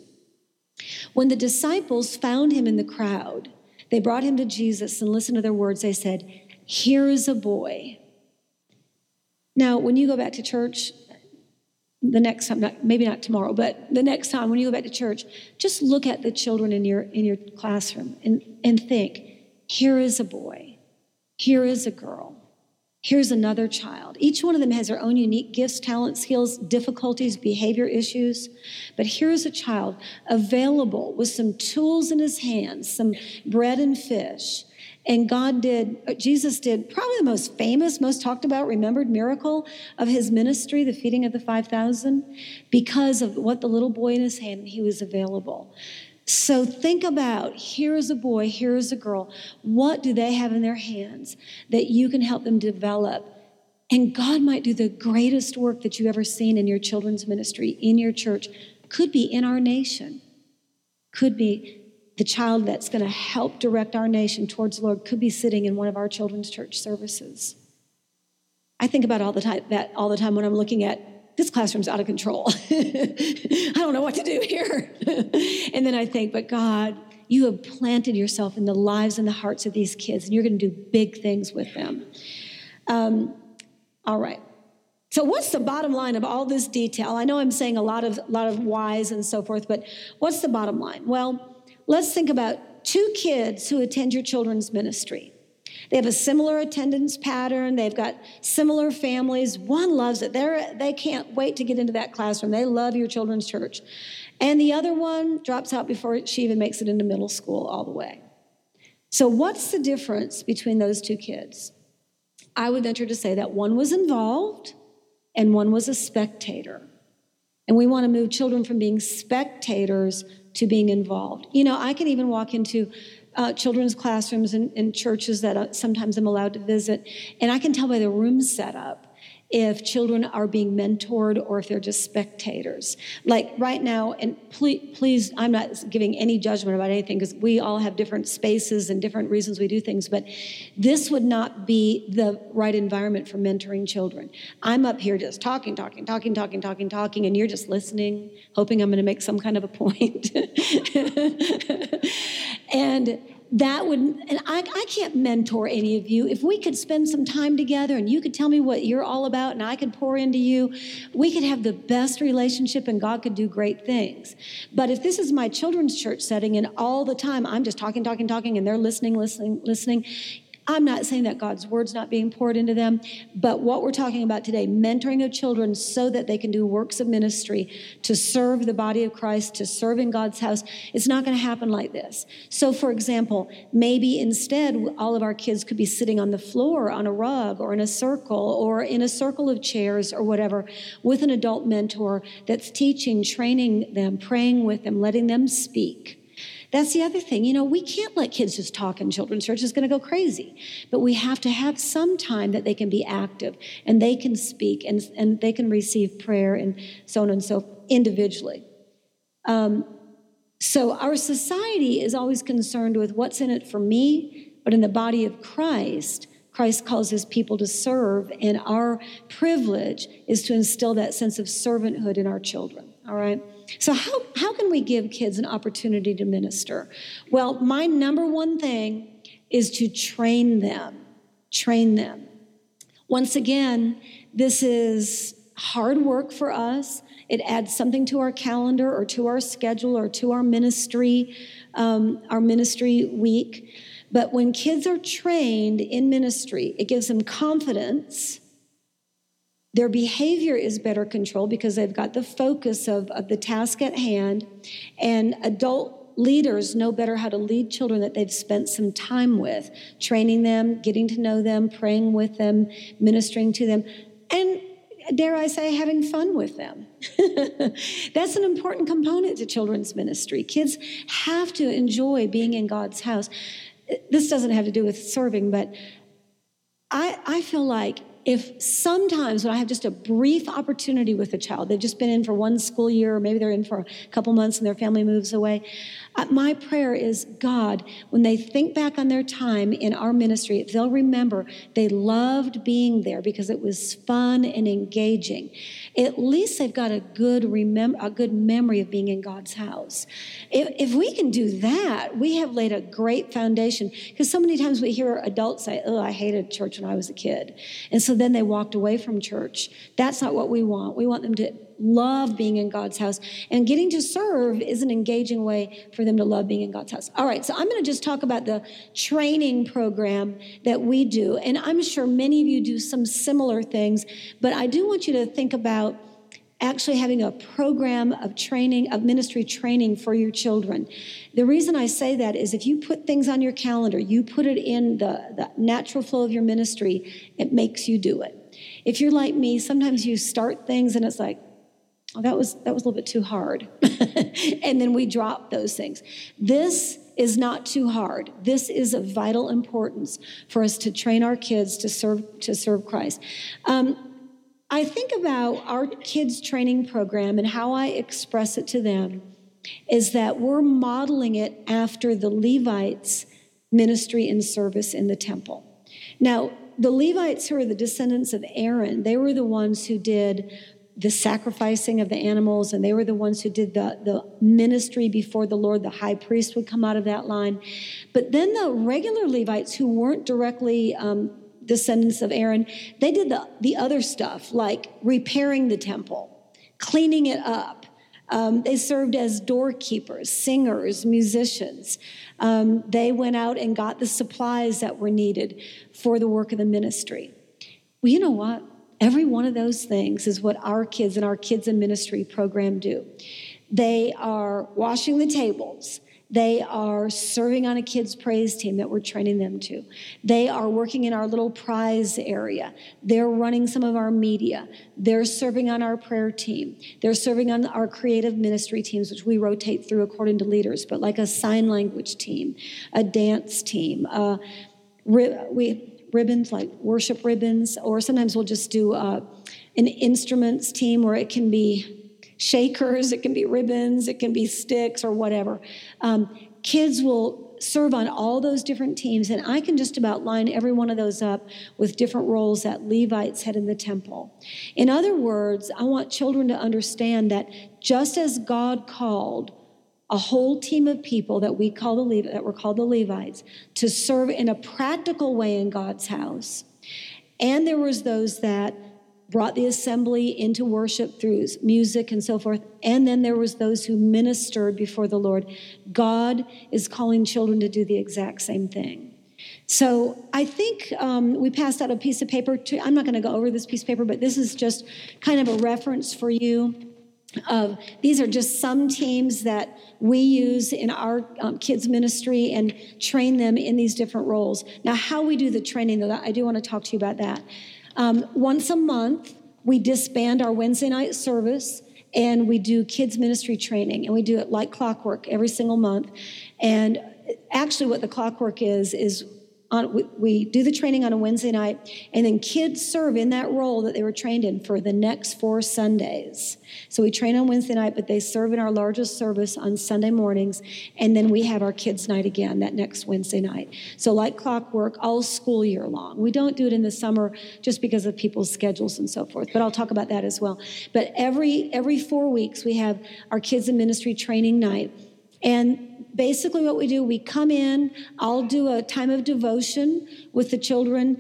when the disciples found him in the crowd, they brought him to Jesus and listened to their words. They said, Here is a boy. Now, when you go back to church, the next time, not, maybe not tomorrow, but the next time when you go back to church, just look at the children in your, in your classroom and, and think, here is a boy, here is a girl. Here's another child. Each one of them has their own unique gifts, talents, skills, difficulties, behavior issues. But here's a child available with some tools in his hands, some bread and fish. And God did, Jesus did probably the most famous, most talked about, remembered miracle of his ministry, the feeding of the 5,000, because of what the little boy in his hand, he was available. So think about here is a boy, here is a girl. What do they have in their hands that you can help them develop? And God might do the greatest work that you've ever seen in your children's ministry, in your church, could be in our nation, could be the child that's going to help direct our nation towards the Lord, could be sitting in one of our children's church services. I think about all the time that all the time when I'm looking at this classroom's out of control. I don't know what to do here. and then I think, but God, you have planted yourself in the lives and the hearts of these kids, and you're going to do big things with them. Um, all right. So, what's the bottom line of all this detail? I know I'm saying a lot of lot of whys and so forth, but what's the bottom line? Well, let's think about two kids who attend your children's ministry. They have a similar attendance pattern. They've got similar families. One loves it. They're, they can't wait to get into that classroom. They love your children's church. And the other one drops out before she even makes it into middle school all the way. So, what's the difference between those two kids? I would venture to say that one was involved and one was a spectator. And we want to move children from being spectators to being involved. You know, I can even walk into uh, children's classrooms and, in churches that uh, sometimes I'm allowed to visit, and I can tell by the room setup if children are being mentored or if they're just spectators. Like right now, and please, please I'm not giving any judgment about anything because we all have different spaces and different reasons we do things, but this would not be the right environment for mentoring children. I'm up here just talking, talking, talking, talking, talking, talking, and you're just listening, hoping I'm going to make some kind of a point. and that would, and I, I can't mentor any of you. If we could spend some time together and you could tell me what you're all about and I could pour into you, we could have the best relationship and God could do great things. But if this is my children's church setting and all the time I'm just talking, talking, talking, and they're listening, listening, listening, I'm not saying that God's word's not being poured into them, but what we're talking about today, mentoring of children so that they can do works of ministry to serve the body of Christ, to serve in God's house, it's not going to happen like this. So, for example, maybe instead all of our kids could be sitting on the floor on a rug or in a circle or in a circle of chairs or whatever with an adult mentor that's teaching, training them, praying with them, letting them speak. That's the other thing. You know, we can't let kids just talk in children's church. It's going to go crazy. But we have to have some time that they can be active and they can speak and, and they can receive prayer and so on and so individually. Um, so our society is always concerned with what's in it for me, but in the body of Christ, Christ calls his people to serve, and our privilege is to instill that sense of servanthood in our children. All right? So, how, how can we give kids an opportunity to minister? Well, my number one thing is to train them. Train them. Once again, this is hard work for us. It adds something to our calendar or to our schedule or to our ministry, um, our ministry week. But when kids are trained in ministry, it gives them confidence their behavior is better controlled because they've got the focus of, of the task at hand. And adult leaders know better how to lead children that they've spent some time with, training them, getting to know them, praying with them, ministering to them, and dare I say, having fun with them. That's an important component to children's ministry. Kids have to enjoy being in God's house. This doesn't have to do with serving, but I, I feel like if sometimes when I have just a brief opportunity with a child, they've just been in for one school year, or maybe they're in for a couple months and their family moves away, Uh, my prayer is God, when they think back on their time in our ministry, they'll remember they loved being there because it was fun and engaging. At least they've got a good remem- a good memory of being in God's house. If, if we can do that, we have laid a great foundation. Because so many times we hear adults say, "Oh, I hated church when I was a kid," and so then they walked away from church. That's not what we want. We want them to love being in God's house. And getting to serve is an engaging way for them to love being in God's house. All right, so I'm going to just talk about the training program that we do. And I'm sure many of you do some similar things, but I do want you to think about actually having a program of training, of ministry training for your children. The reason I say that is if you put things on your calendar, you put it in the, the natural flow of your ministry, it makes you do it. If you're like me, sometimes you start things and it's like, oh, that was that was a little bit too hard. and then we drop those things. This is not too hard. This is of vital importance for us to train our kids to serve to serve Christ. Um, I think about our kids' training program and how I express it to them is that we're modeling it after the Levites' ministry and service in the temple. Now, the Levites, who are the descendants of Aaron, they were the ones who did the sacrificing of the animals, and they were the ones who did the, the ministry before the Lord. The high priest would come out of that line. But then the regular Levites who weren't directly um, descendants of Aaron, they did the, the other stuff, like repairing the temple, cleaning it up. Um, they served as doorkeepers, singers, musicians. Um, they went out and got the supplies that were needed for the work of the ministry. Well, you know what? Every one of those things is what our kids and our kids in ministry program do. They are washing the tables. They are serving on a kids' praise team that we're training them to. They are working in our little prize area. They're running some of our media. They're serving on our prayer team. They're serving on our creative ministry teams, which we rotate through according to leaders, but like a sign language team, a dance team. Uh, we ribbons like worship ribbons, or sometimes we'll just do uh, an instruments team where it can be shakers, it can be ribbons, it can be sticks or whatever. Um, kids will serve on all those different teams, and I can just about line every one of those up with different roles that Levites had in the temple. In other words, I want children to understand that just as God called a whole team of people that we call the that were called the Levites to serve in a practical way in God's house, and there was those that brought the assembly into worship through music and so forth. And then there was those who ministered before the lord. God is calling children to do the exact same thing. So i think um, we passed out a piece of paper to, i'm not going to go over this piece of paper but this is just kind of a reference for you of these are just some teams that we use in our um, kids ministry and train them in these different roles now how we do the training though i do want to talk to you about that um, once a month, we disband our Wednesday night service and we do kids ministry training and we do it like clockwork every single month. And actually, what the clockwork is, is on, we, we, do the training on a Wednesday night, and then kids serve in that role that they were trained in for the next four Sundays. So we train on Wednesday night, but they serve in our largest service on Sunday mornings, and then we have our kids' night again that next Wednesday night. So, like clockwork, all school year long. We don't do it in the summer just because of people's schedules and so forth, but I'll talk about that as well. But every every four weeks, we have our kids in ministry training night. And basically, what we do, we come in, I'll do a time of devotion with the children,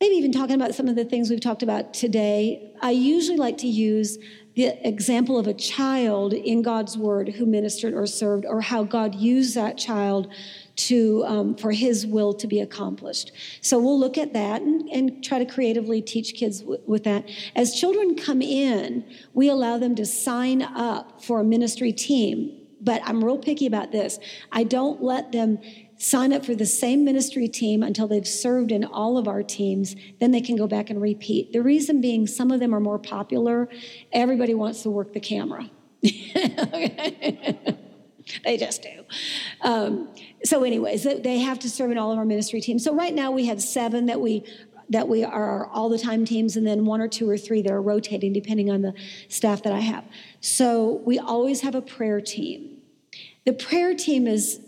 maybe even talking about some of the things we've talked about today. I usually like to use the example of a child in God's word who ministered or served, or how God used that child to um, for his will to be accomplished. So we'll look at that and, and try to creatively teach kids w- with that. As children come in we allow them to sign up for a ministry team but I'm real picky about this. I don't let them sign up for the same ministry team until they've served in all of our teams. Then they can go back and repeat. The reason being, some of them are more popular. Everybody wants to work the camera. they just do. Um, so, anyways, they have to serve in all of our ministry teams. So, right now we have seven that we that we are all the time teams, and then one or two or three that are rotating depending on the staff that I have. So, we always have a prayer team. The prayer team is,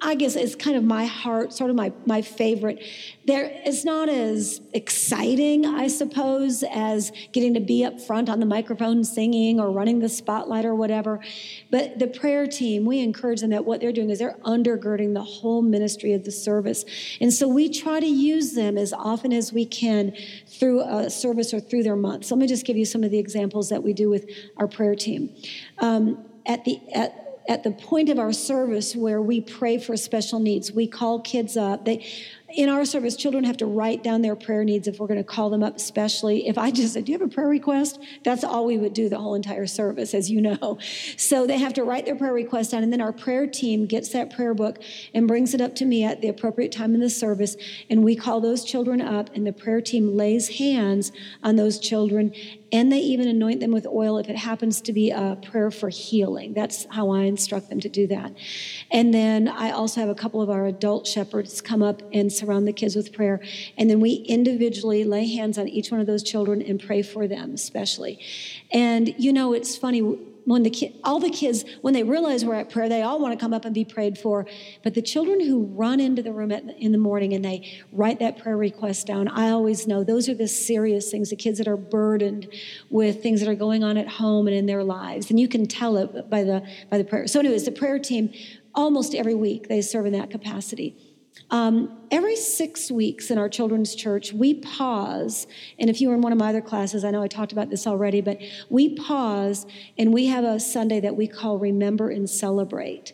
I guess, is kind of my heart, sort of my, my favorite. There, it's not as exciting, I suppose, as getting to be up front on the microphone singing or running the spotlight or whatever. But the prayer team, we encourage them that what they're doing is they're undergirding the whole ministry of the service. And so we try to use them as often as we can through a service or through their month. So let me just give you some of the examples that we do with our prayer team. Um, at the at at the point of our service where we pray for special needs. We call kids up. They, in our service, children have to write down their prayer needs if we're going to call them up, especially if I just said, Do you have a prayer request? That's all we would do the whole entire service, as you know. So they have to write their prayer request down, and then our prayer team gets that prayer book and brings it up to me at the appropriate time in the service. And we call those children up, and the prayer team lays hands on those children and they even anoint them with oil if it happens to be a prayer for healing. That's how I instruct them to do that. And then I also have a couple of our adult shepherds come up and surround the kids with prayer. And then we individually lay hands on each one of those children and pray for them, especially. And you know, it's funny when the ki- all the kids when they realize we're at prayer they all want to come up and be prayed for. But the children who run into the room at, in the morning and they write that prayer request down i always know those are the serious things the kids that are burdened with things that are going on at home and in their lives. And you can tell it by the by the prayer. So anyways the prayer team almost every week they serve in that capacity um, every six weeks in our children's church, we pause. And if you were in one of my other classes, I know I talked about this already, but we pause and we have a Sunday that we call Remember and Celebrate.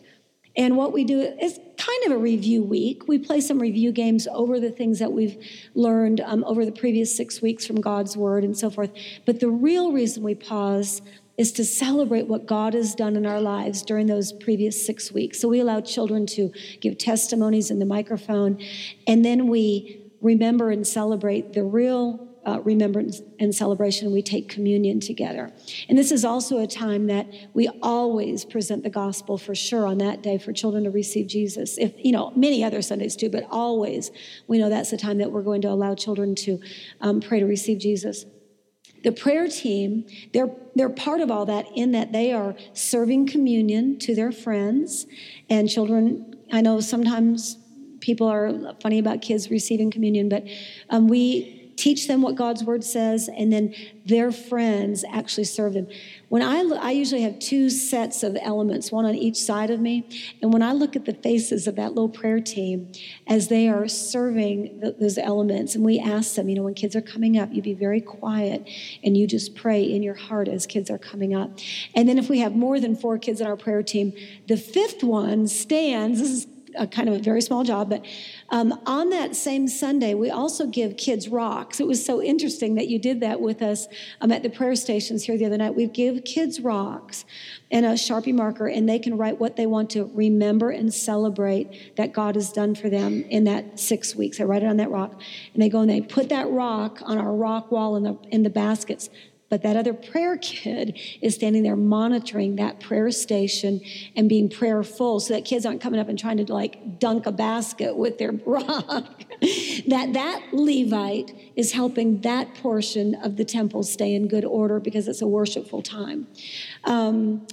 And what we do is kind of a review week. We play some review games over the things that we've learned um, over the previous six weeks from God's Word and so forth. But the real reason we pause is to celebrate what God has done in our lives during those previous six weeks. So we allow children to give testimonies in the microphone, and then we remember and celebrate the real uh, remembrance and celebration. We take communion together. And this is also a time that we always present the gospel for sure on that day for children to receive Jesus. If, you know, many other Sundays too, but always we know that's the time that we're going to allow children to um, pray to receive Jesus. The prayer team, they're, they're part of all that in that they are serving communion to their friends and children. I know sometimes people are funny about kids receiving communion, but um, we teach them what God's word says, and then their friends actually serve them. When I I usually have two sets of elements, one on each side of me, and when I look at the faces of that little prayer team as they are serving the, those elements, and we ask them, you know, when kids are coming up, you be very quiet and you just pray in your heart as kids are coming up. And then if we have more than four kids in our prayer team, the fifth one stands. This is a kind of a very small job, but um, on that same Sunday, we also give kids rocks. It was so interesting that you did that with us um, at the prayer stations here the other night. We give kids rocks and a Sharpie marker, and they can write what they want to remember and celebrate that God has done for them in that six weeks. They write it on that rock, and they go and they put that rock on our rock wall in the in the baskets but that other prayer kid is standing there monitoring that prayer station and being prayerful so that kids aren't coming up and trying to like dunk a basket with their rock. that that Levite is helping that portion of the temple stay in good order because it's a worshipful time. Um,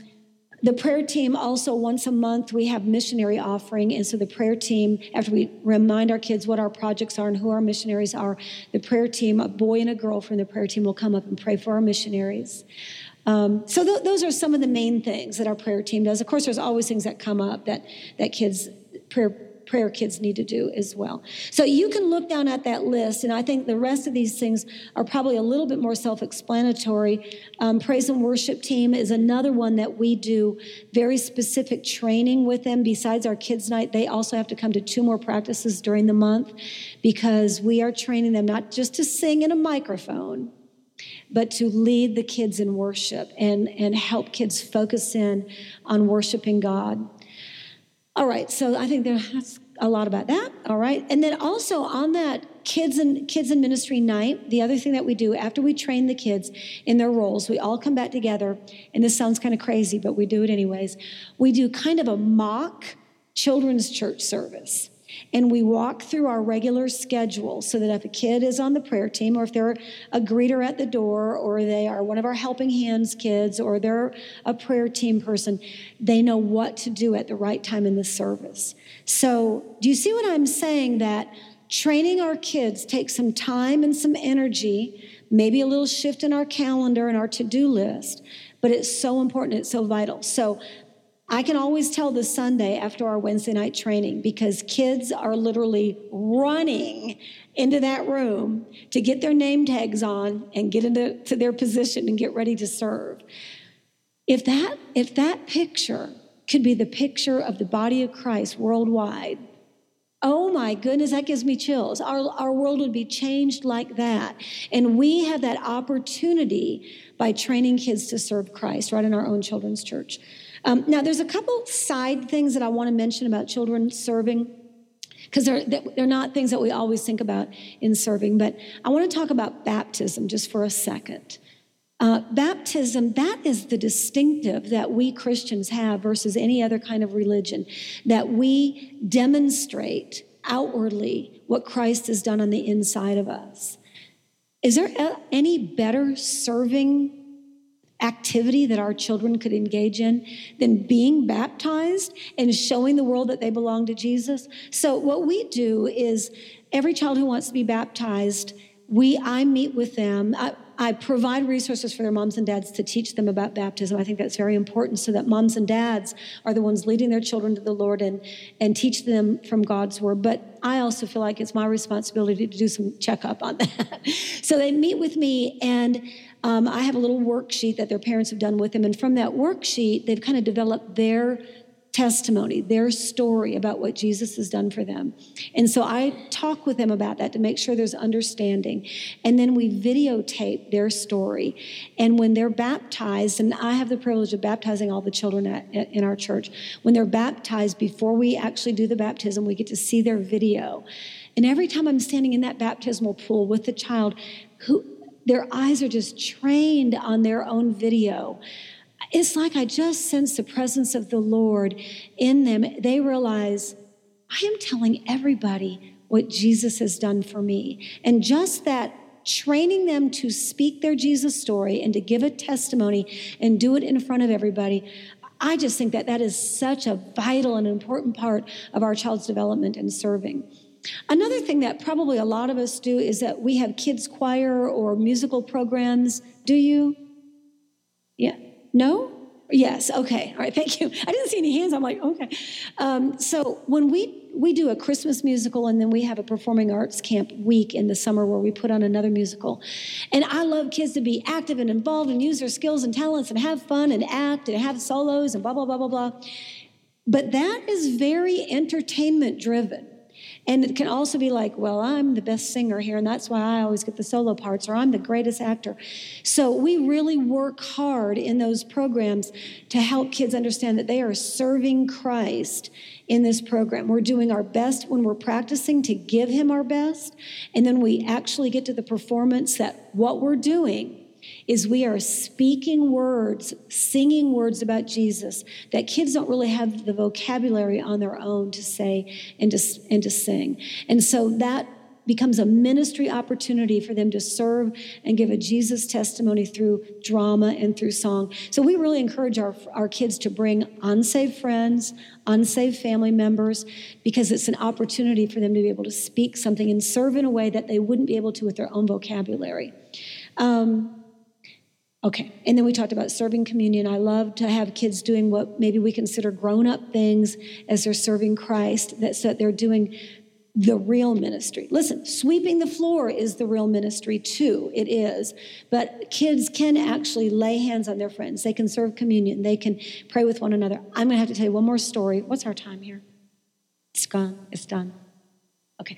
the prayer team also once a month we have missionary offering. And so the prayer team after we remind our kids what our projects are and who our missionaries are the prayer team a boy and a girl from the prayer team will come up and pray for our missionaries. Um, so th- those are some of the main things that our prayer team does. Of course there's always things that come up that that kids prayer prayer kids need to do as well. So you can look down at that list, and I think the rest of these things are probably a little bit more self explanatory. Um, praise and worship team is another one that we do very specific training with them. Besides our kids' night, they also have to come to two more practices during the month because we are training them not just to sing in a microphone but to lead the kids in worship and, and help kids focus in on worshiping God. All right, so I think there's a lot about that. All right, and then also on that kids and kids and ministry night, the other thing that we do after we train the kids in their roles, we all come back together. And this sounds kind of crazy, but we do it anyways. We do kind of a mock children's church service and we walk through our regular schedule so that if a kid is on the prayer team or if they're a greeter at the door or they are one of our helping hands kids or they're a prayer team person they know what to do at the right time in the service. So do you see what i'm saying? That training our kids takes some time and some energy maybe a little shift in our calendar and our to-do list but it's so important it's so vital. So I can always tell the Sunday after our Wednesday night training because kids are literally running into that room to get their name tags on and get into to their position and get ready to serve. If that if that picture could be the picture of the body of Christ worldwide, Oh my goodness, that gives me chills. Our, our world would be changed like that. And we have that opportunity by training kids to serve Christ right in our own children's church. Um, now, there's a couple side things that I want to mention about children serving because they're, they're not things that we always think about in serving. But I want to talk about baptism just for a second. Uh, baptism, that is the distinctive that we Christians have versus any other kind of religion, that we demonstrate outwardly what Christ has done on the inside of us. Is there any better serving activity that our children could engage in than being baptized and showing the world that they belong to Jesus. So what we do is every child who wants to be baptized, we I meet with them. I, I provide resources for their moms and dads to teach them about baptism. I think that's very important so that moms and dads are the ones leading their children to the Lord and, and teach them from God's word. But I also feel like it's my responsibility to do some checkup on that. so they meet with me and um, I have a little worksheet that their parents have done with them. And from that worksheet, they've kind of developed their testimony, their story about what Jesus has done for them. And so I talk with them about that to make sure there's understanding. And then we videotape their story. And when they're baptized, and I have the privilege of baptizing all the children at, at, in our church, when they're baptized, before we actually do the baptism, we get to see their video. And every time I'm standing in that baptismal pool with the child, who their eyes are just trained on their own video it's like I just sense the presence of the Lord in them. They realize, I am telling everybody what Jesus has done for me. And just that training them to speak their Jesus story and to give a testimony and do it in front of everybody, I just think that that is such a vital and important part of our child's development and serving. Another thing that probably a lot of us do is that we have kids' choir or musical programs. Do you? No? Yes. Okay. All right. Thank you. I didn't see any hands. I'm like, okay. Um, so when we we do a Christmas musical and then we have a performing arts camp week in the summer where we put on another musical, and I love kids to be active and involved and use their skills and talents and have fun and act and have solos and blah blah blah blah blah. But that is very entertainment driven. And it can also be like, well, I'm the best singer here, and that's why I always get the solo parts, or I'm the greatest actor. So we really work hard in those programs to help kids understand that they are serving Christ in this program. We're doing our best when we're practicing to give Him our best, and then we actually get to the performance that what we're doing is we are speaking words, singing words about Jesus that kids don't really have the vocabulary on their own to say and to, and to sing. And so that becomes a ministry opportunity for them to serve and give a Jesus testimony through drama and through song. So we really encourage our, our kids to bring unsaved friends, unsaved family members, because it's an opportunity for them to be able to speak something and serve in a way that they wouldn't be able to with their own vocabulary. Um, Okay, and then we talked about serving communion. I love to have kids doing what maybe we consider grown up things as they're serving Christ, that, so that they're doing the real ministry. Listen, sweeping the floor is the real ministry too. It is. But kids can actually lay hands on their friends. They can serve communion. They can pray with one another. I'm going to have to tell you one more story. What's our time here? It's gone. It's done. Okay,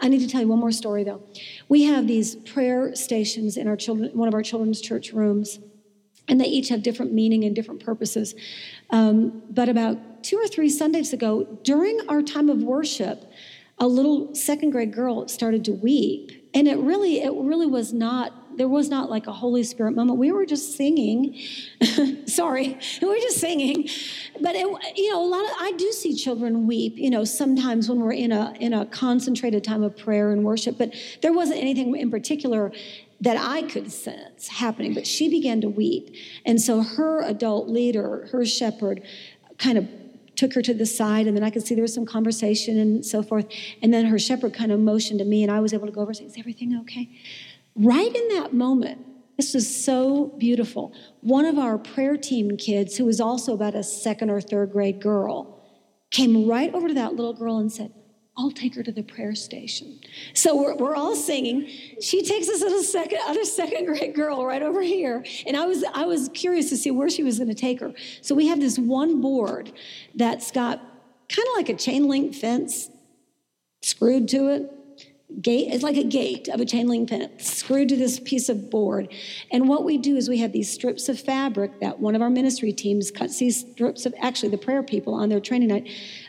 I need to tell you one more story though. We have these prayer stations in our children, one of our children's church rooms, and they each have different meaning and different purposes. Um, but about two or three Sundays ago, during our time of worship, a little second grade girl started to weep, and it really, it really was not there was not like a Holy Spirit moment. We were just singing. Sorry, we were just singing. But it, you know, a lot of I do see children weep. You know, sometimes when we're in a in a concentrated time of prayer and worship. But there wasn't anything in particular that I could sense happening. But she began to weep, and so her adult leader, her shepherd, kind of took her to the side and then I could see there was some conversation and so forth. And then her shepherd kind of motioned to me and I was able to go over and say, Is everything okay? Right in that moment, this is so beautiful. One of our prayer team kids, who was also about a second or third grade girl, came right over to that little girl and said, I'll take her to the prayer station. So we're, we're all singing. She takes us to the second, other second grade girl right over here. And I was, I was curious to see where she was going to take her. So we have this one board that's got kind of like a chain link fence screwed to it gate it's like a gate of a chain link fence screwed to this piece of board. And what we do is we have these strips of fabric that one of our ministry teams cuts these strips of actually the prayer people on their training night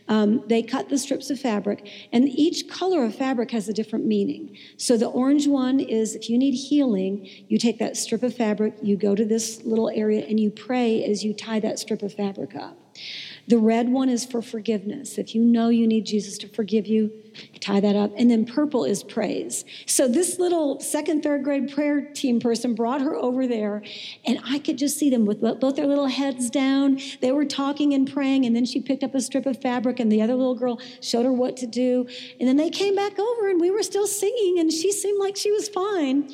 um, they cut the strips of fabric and each color of fabric has a different meaning. So the orange one is if you need healing you take that strip of fabric you go to this little area and you pray as you tie that strip of fabric up The red one is for forgiveness. If you know you need Jesus to forgive you, tie that up. And then purple is praise. So this little second, third grade prayer team person brought her over there, and I could just see them with both their little heads down. They were talking and praying, and then she picked up a strip of fabric, and the other little girl showed her what to do. And then they came back over, and we were still singing, and she seemed like she was fine.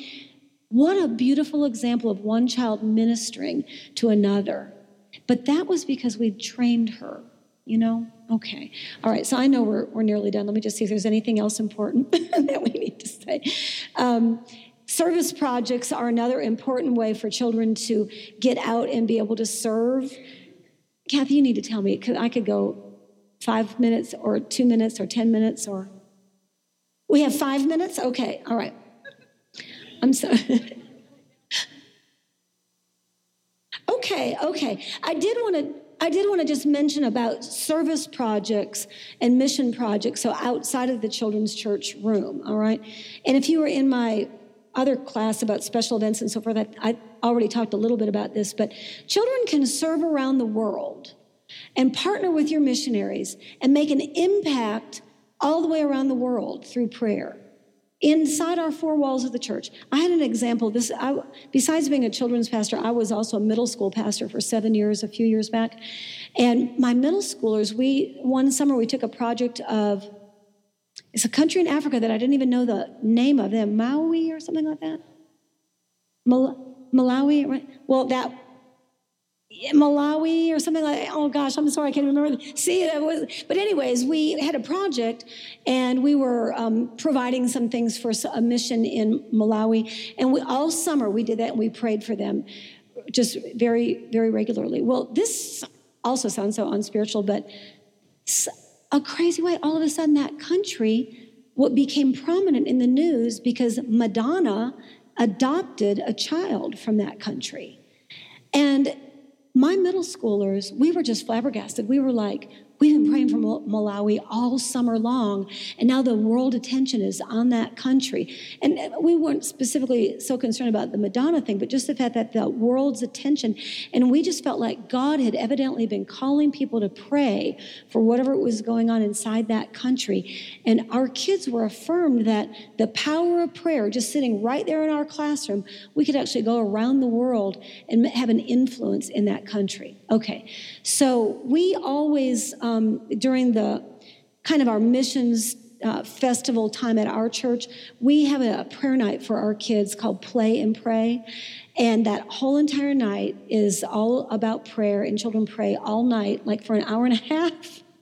What a beautiful example of one child ministering to another. But that was because we trained her, you know? Okay. All right. So I know we're, we're nearly done. Let me just see if there's anything else important that we need to say. Um, service projects are another important way for children to get out and be able to serve. Kathy, you need to tell me, because I could go five minutes or two minutes or 10 minutes or. We have five minutes? Okay. All right. I'm sorry. okay, okay. I did want to I did want to just mention about service projects and mission projects, so outside of the children's church room, all right? And if you were in my other class about special events and so forth, I, I already talked a little bit about this, but children can serve around the world and partner with your missionaries and make an impact all the way around the world through prayer inside our four walls of the church. I had an example. This, I, besides being a children's pastor, I was also a middle school pastor for seven years, a few years back. And my middle schoolers, we one summer we took a project of it's a country in Africa that I didn't even know the name of them, Maui or something like that. Mal- Malawi, right? Well, that Malawi or something like oh gosh I'm sorry I can't remember. See it was but anyways we had a project and we were um, providing some things for a mission in Malawi. And we all summer we did that and we prayed for them just very very regularly. Well this also sounds so unspiritual but a crazy way all of a sudden that country what became prominent in the news because Madonna adopted a child from that country. And my middle schoolers, we were just flabbergasted. We were like, We've been praying for Malawi all summer long, and now the world attention is on that country. And uh, we weren't specifically so concerned about the Madonna thing, but just the fact that the world's attention, and we just felt like God had evidently been calling people to pray for whatever was going on inside that country. And our kids were affirmed that the power of prayer, just sitting right there in our classroom, we could actually go around the world and have an influence in that country. Okay, so we always during the kind of our missions uh, festival time at our church, we have a prayer night for our kids called Play and Pray. And that whole entire night is all about prayer, and children pray all night, like for an hour and a half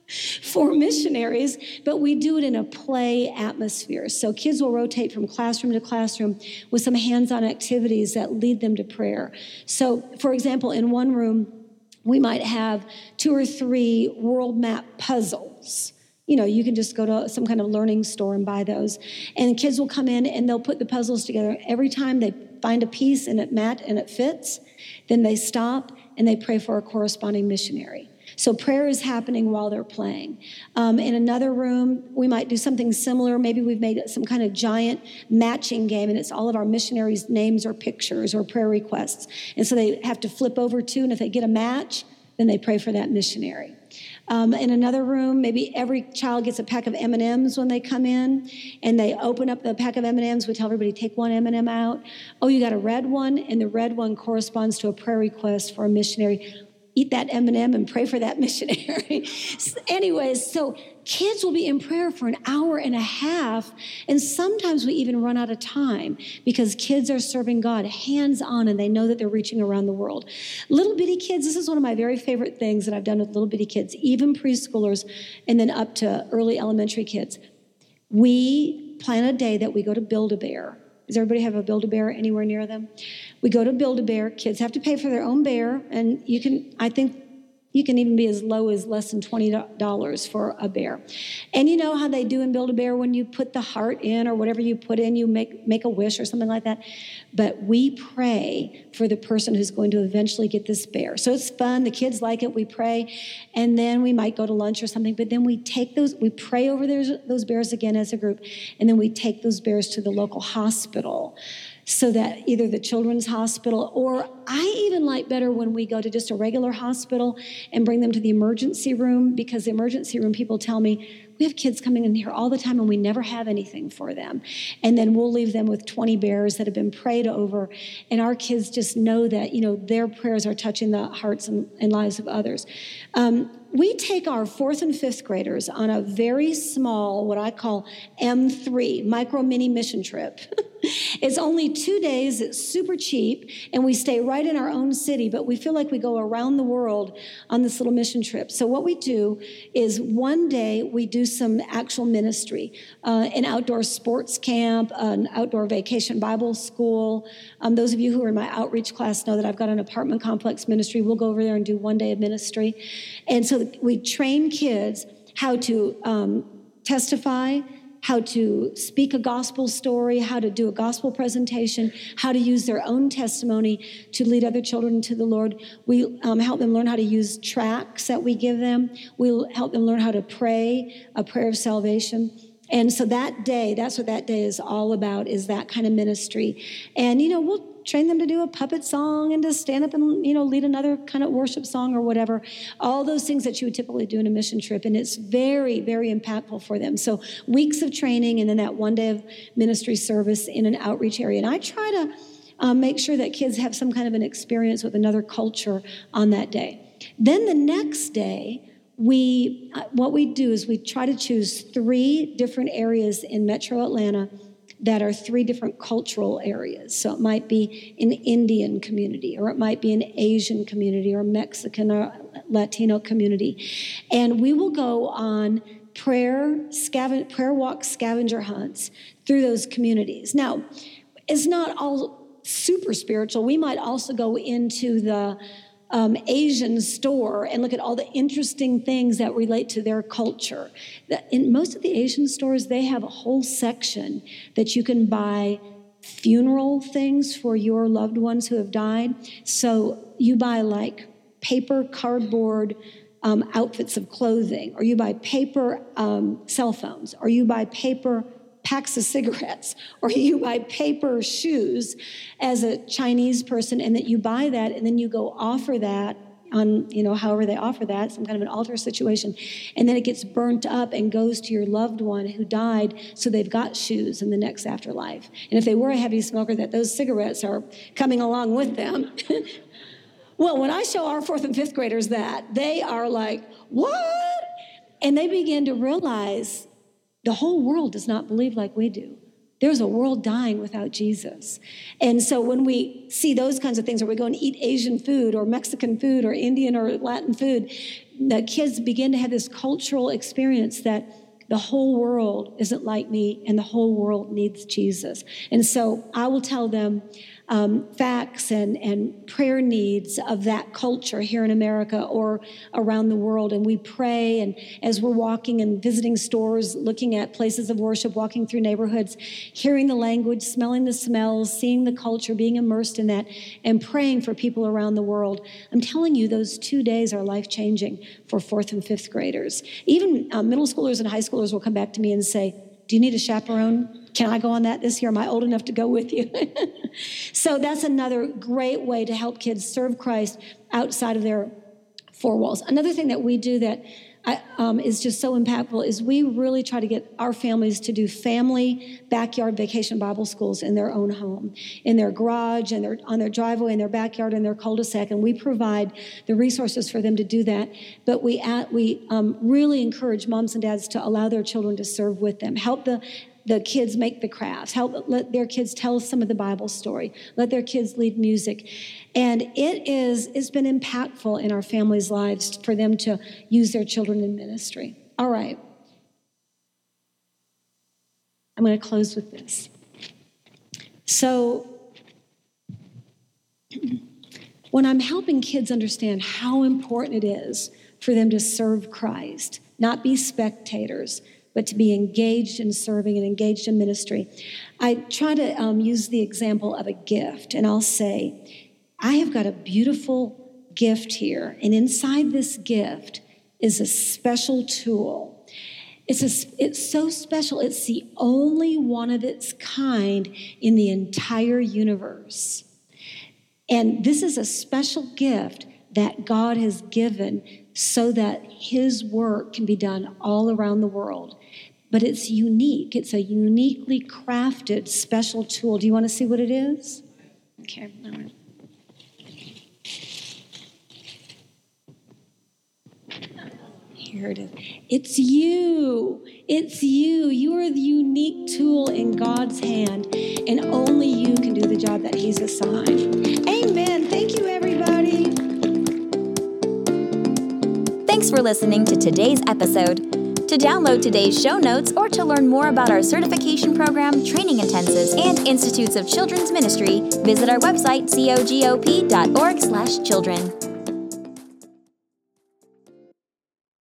for missionaries, but we do it in a play atmosphere. So kids will rotate from classroom to classroom with some hands on activities that lead them to prayer. So, for example, in one room, we might have two or three world map puzzles. You know, you can just go to some kind of learning store and buy those. And kids will come in and they'll put the puzzles together. Every time they find a piece and it mat and it fits, then they stop and they pray for a corresponding missionary. So prayer is happening while they're playing. Um, in another room, we might do something similar. Maybe we've made some kind of giant matching game, and it's all of our missionaries' names or pictures or prayer requests. And so they have to flip over two, and if they get a match, then they pray for that missionary. Um, in another room, maybe every child gets a pack of M&Ms when they come in, and they open up the pack of M&Ms. We tell everybody take one M&M out. Oh, you got a red one, and the red one corresponds to a prayer request for a missionary eat that M&M and pray for that missionary. Anyways, so kids will be in prayer for an hour and a half, and sometimes we even run out of time because kids are serving God hands on and they know that they're reaching around the world. Little bitty kids, this is one of my very favorite things that I've done with little bitty kids, even preschoolers and then up to early elementary kids. We plan a day that we go to Build a Bear does everybody have a Build a Bear anywhere near them? We go to Build a Bear. Kids have to pay for their own bear, and you can, I think, you can even be as low as less than $20 for a bear. And you know how they do in Build a Bear when you put the heart in or whatever you put in, you make, make a wish or something like that. But we pray for the person who's going to eventually get this bear. So it's fun. The kids like it. We pray. And then we might go to lunch or something. But then we take those, we pray over those, those bears again as a group. And then we take those bears to the local hospital so that either the children's hospital or I even like better when we go to just a regular hospital and bring them to the emergency room because the emergency room people tell me we have kids coming in here all the time and we never have anything for them. And then we'll leave them with 20 bears that have been prayed over. And our kids just know that, you know, their prayers are touching the hearts and, and lives of others. Um, we take our fourth and fifth graders on a very small, what I call M3, micro mini mission trip. it's only two days, it's super cheap, and we stay right in our own city, but we feel like we go around the world on this little mission trip. So, what we do is one day we do some actual ministry uh, an outdoor sports camp, an outdoor vacation Bible school. Um, those of you who are in my outreach class know that I've got an apartment complex ministry. We'll go over there and do one day of ministry. And so we train kids how to um, testify, how to speak a gospel story, how to do a gospel presentation, how to use their own testimony to lead other children to the Lord. We um, help them learn how to use tracts that we give them. We'll help them learn how to pray a prayer of salvation. And so that day, that's what that day is all about, is that kind of ministry. And, you know, we'll train them to do a puppet song and to stand up and you know lead another kind of worship song or whatever. All those things that you would typically do in a mission trip and it's very very impactful for them. So weeks of training and then that one day of ministry service in an outreach area. And i try to um, make sure that kids have some kind of an experience with another culture on that day. Then the next day we uh, what we do is we try to choose three different areas in metro atlanta that are three different cultural areas. So it might be an Indian community, or it might be an Asian community, or Mexican or Latino community. And we will go on prayer, scaven- prayer walk scavenger hunts through those communities. Now, it's not all super spiritual. We might also go into the um, Asian store and look at all the interesting things that relate to their culture. In most of the Asian stores, they have a whole section that you can buy funeral things for your loved ones who have died. So you buy like paper, cardboard, um, outfits of clothing, or you buy paper um, cell phones, or you buy paper packs of cigarettes or you buy paper shoes as a Chinese person and that you buy that and then you go offer that on, you know, however they offer that, some kind of an altar situation. And then it gets burnt up and goes to your loved one who died, so they've got shoes in the next afterlife. And if they were a heavy smoker, that those cigarettes are coming along with them. well, when I show our fourth and fifth graders that, they are like, what? And they begin to realize the whole world does not believe like we do. There's a world dying without Jesus. And so when we see those kinds of things, or we go and eat Asian food or Mexican food or Indian or Latin food, the kids begin to have this cultural experience that the whole world isn't like me and the whole world needs Jesus. And so I will tell them, um, facts and, and prayer needs of that culture here in America or around the world. And we pray, and as we're walking and visiting stores, looking at places of worship, walking through neighborhoods, hearing the language, smelling the smells, seeing the culture, being immersed in that, and praying for people around the world. I'm telling you, those two days are life changing for fourth and fifth graders. Even uh, middle schoolers and high schoolers will come back to me and say, Do you need a chaperone? Can I go on that this year? Am I old enough to go with you? so that's another great way to help kids serve Christ outside of their four walls. Another thing that we do that I, um, is just so impactful is we really try to get our families to do family backyard vacation Bible schools in their own home, in their garage, and their, on their driveway, in their backyard, in their cul-de-sac, and we provide the resources for them to do that. But we at, we um, really encourage moms and dads to allow their children to serve with them, help the the kids make the crafts, help let their kids tell some of the Bible story, let their kids lead music. And it is it's been impactful in our families' lives for them to use their children in ministry. All right. I'm going to close with this. So when I'm helping kids understand how important it is for them to serve Christ, not be spectators, but to be engaged in serving and engaged in ministry. I try to um, use the example of a gift, and I'll say, I have got a beautiful gift here, and inside this gift is a special tool. It's, a, it's so special. It's the only one of its kind in the entire universe. And this is a special gift that God has given so that His work can be done all around the world. But it's unique, it's a uniquely crafted special tool. Do you want to see what it is? Okay. Here it is. It's you. It's you. You are the unique tool in God's hand, and only you can do the job that He's assigned. Amen. Thank you, everybody. Thanks for listening to today's episode. To download today's show notes or to learn more about our certification program, training intensives, and Institutes of Children's Ministry, visit our website cogop.org/children.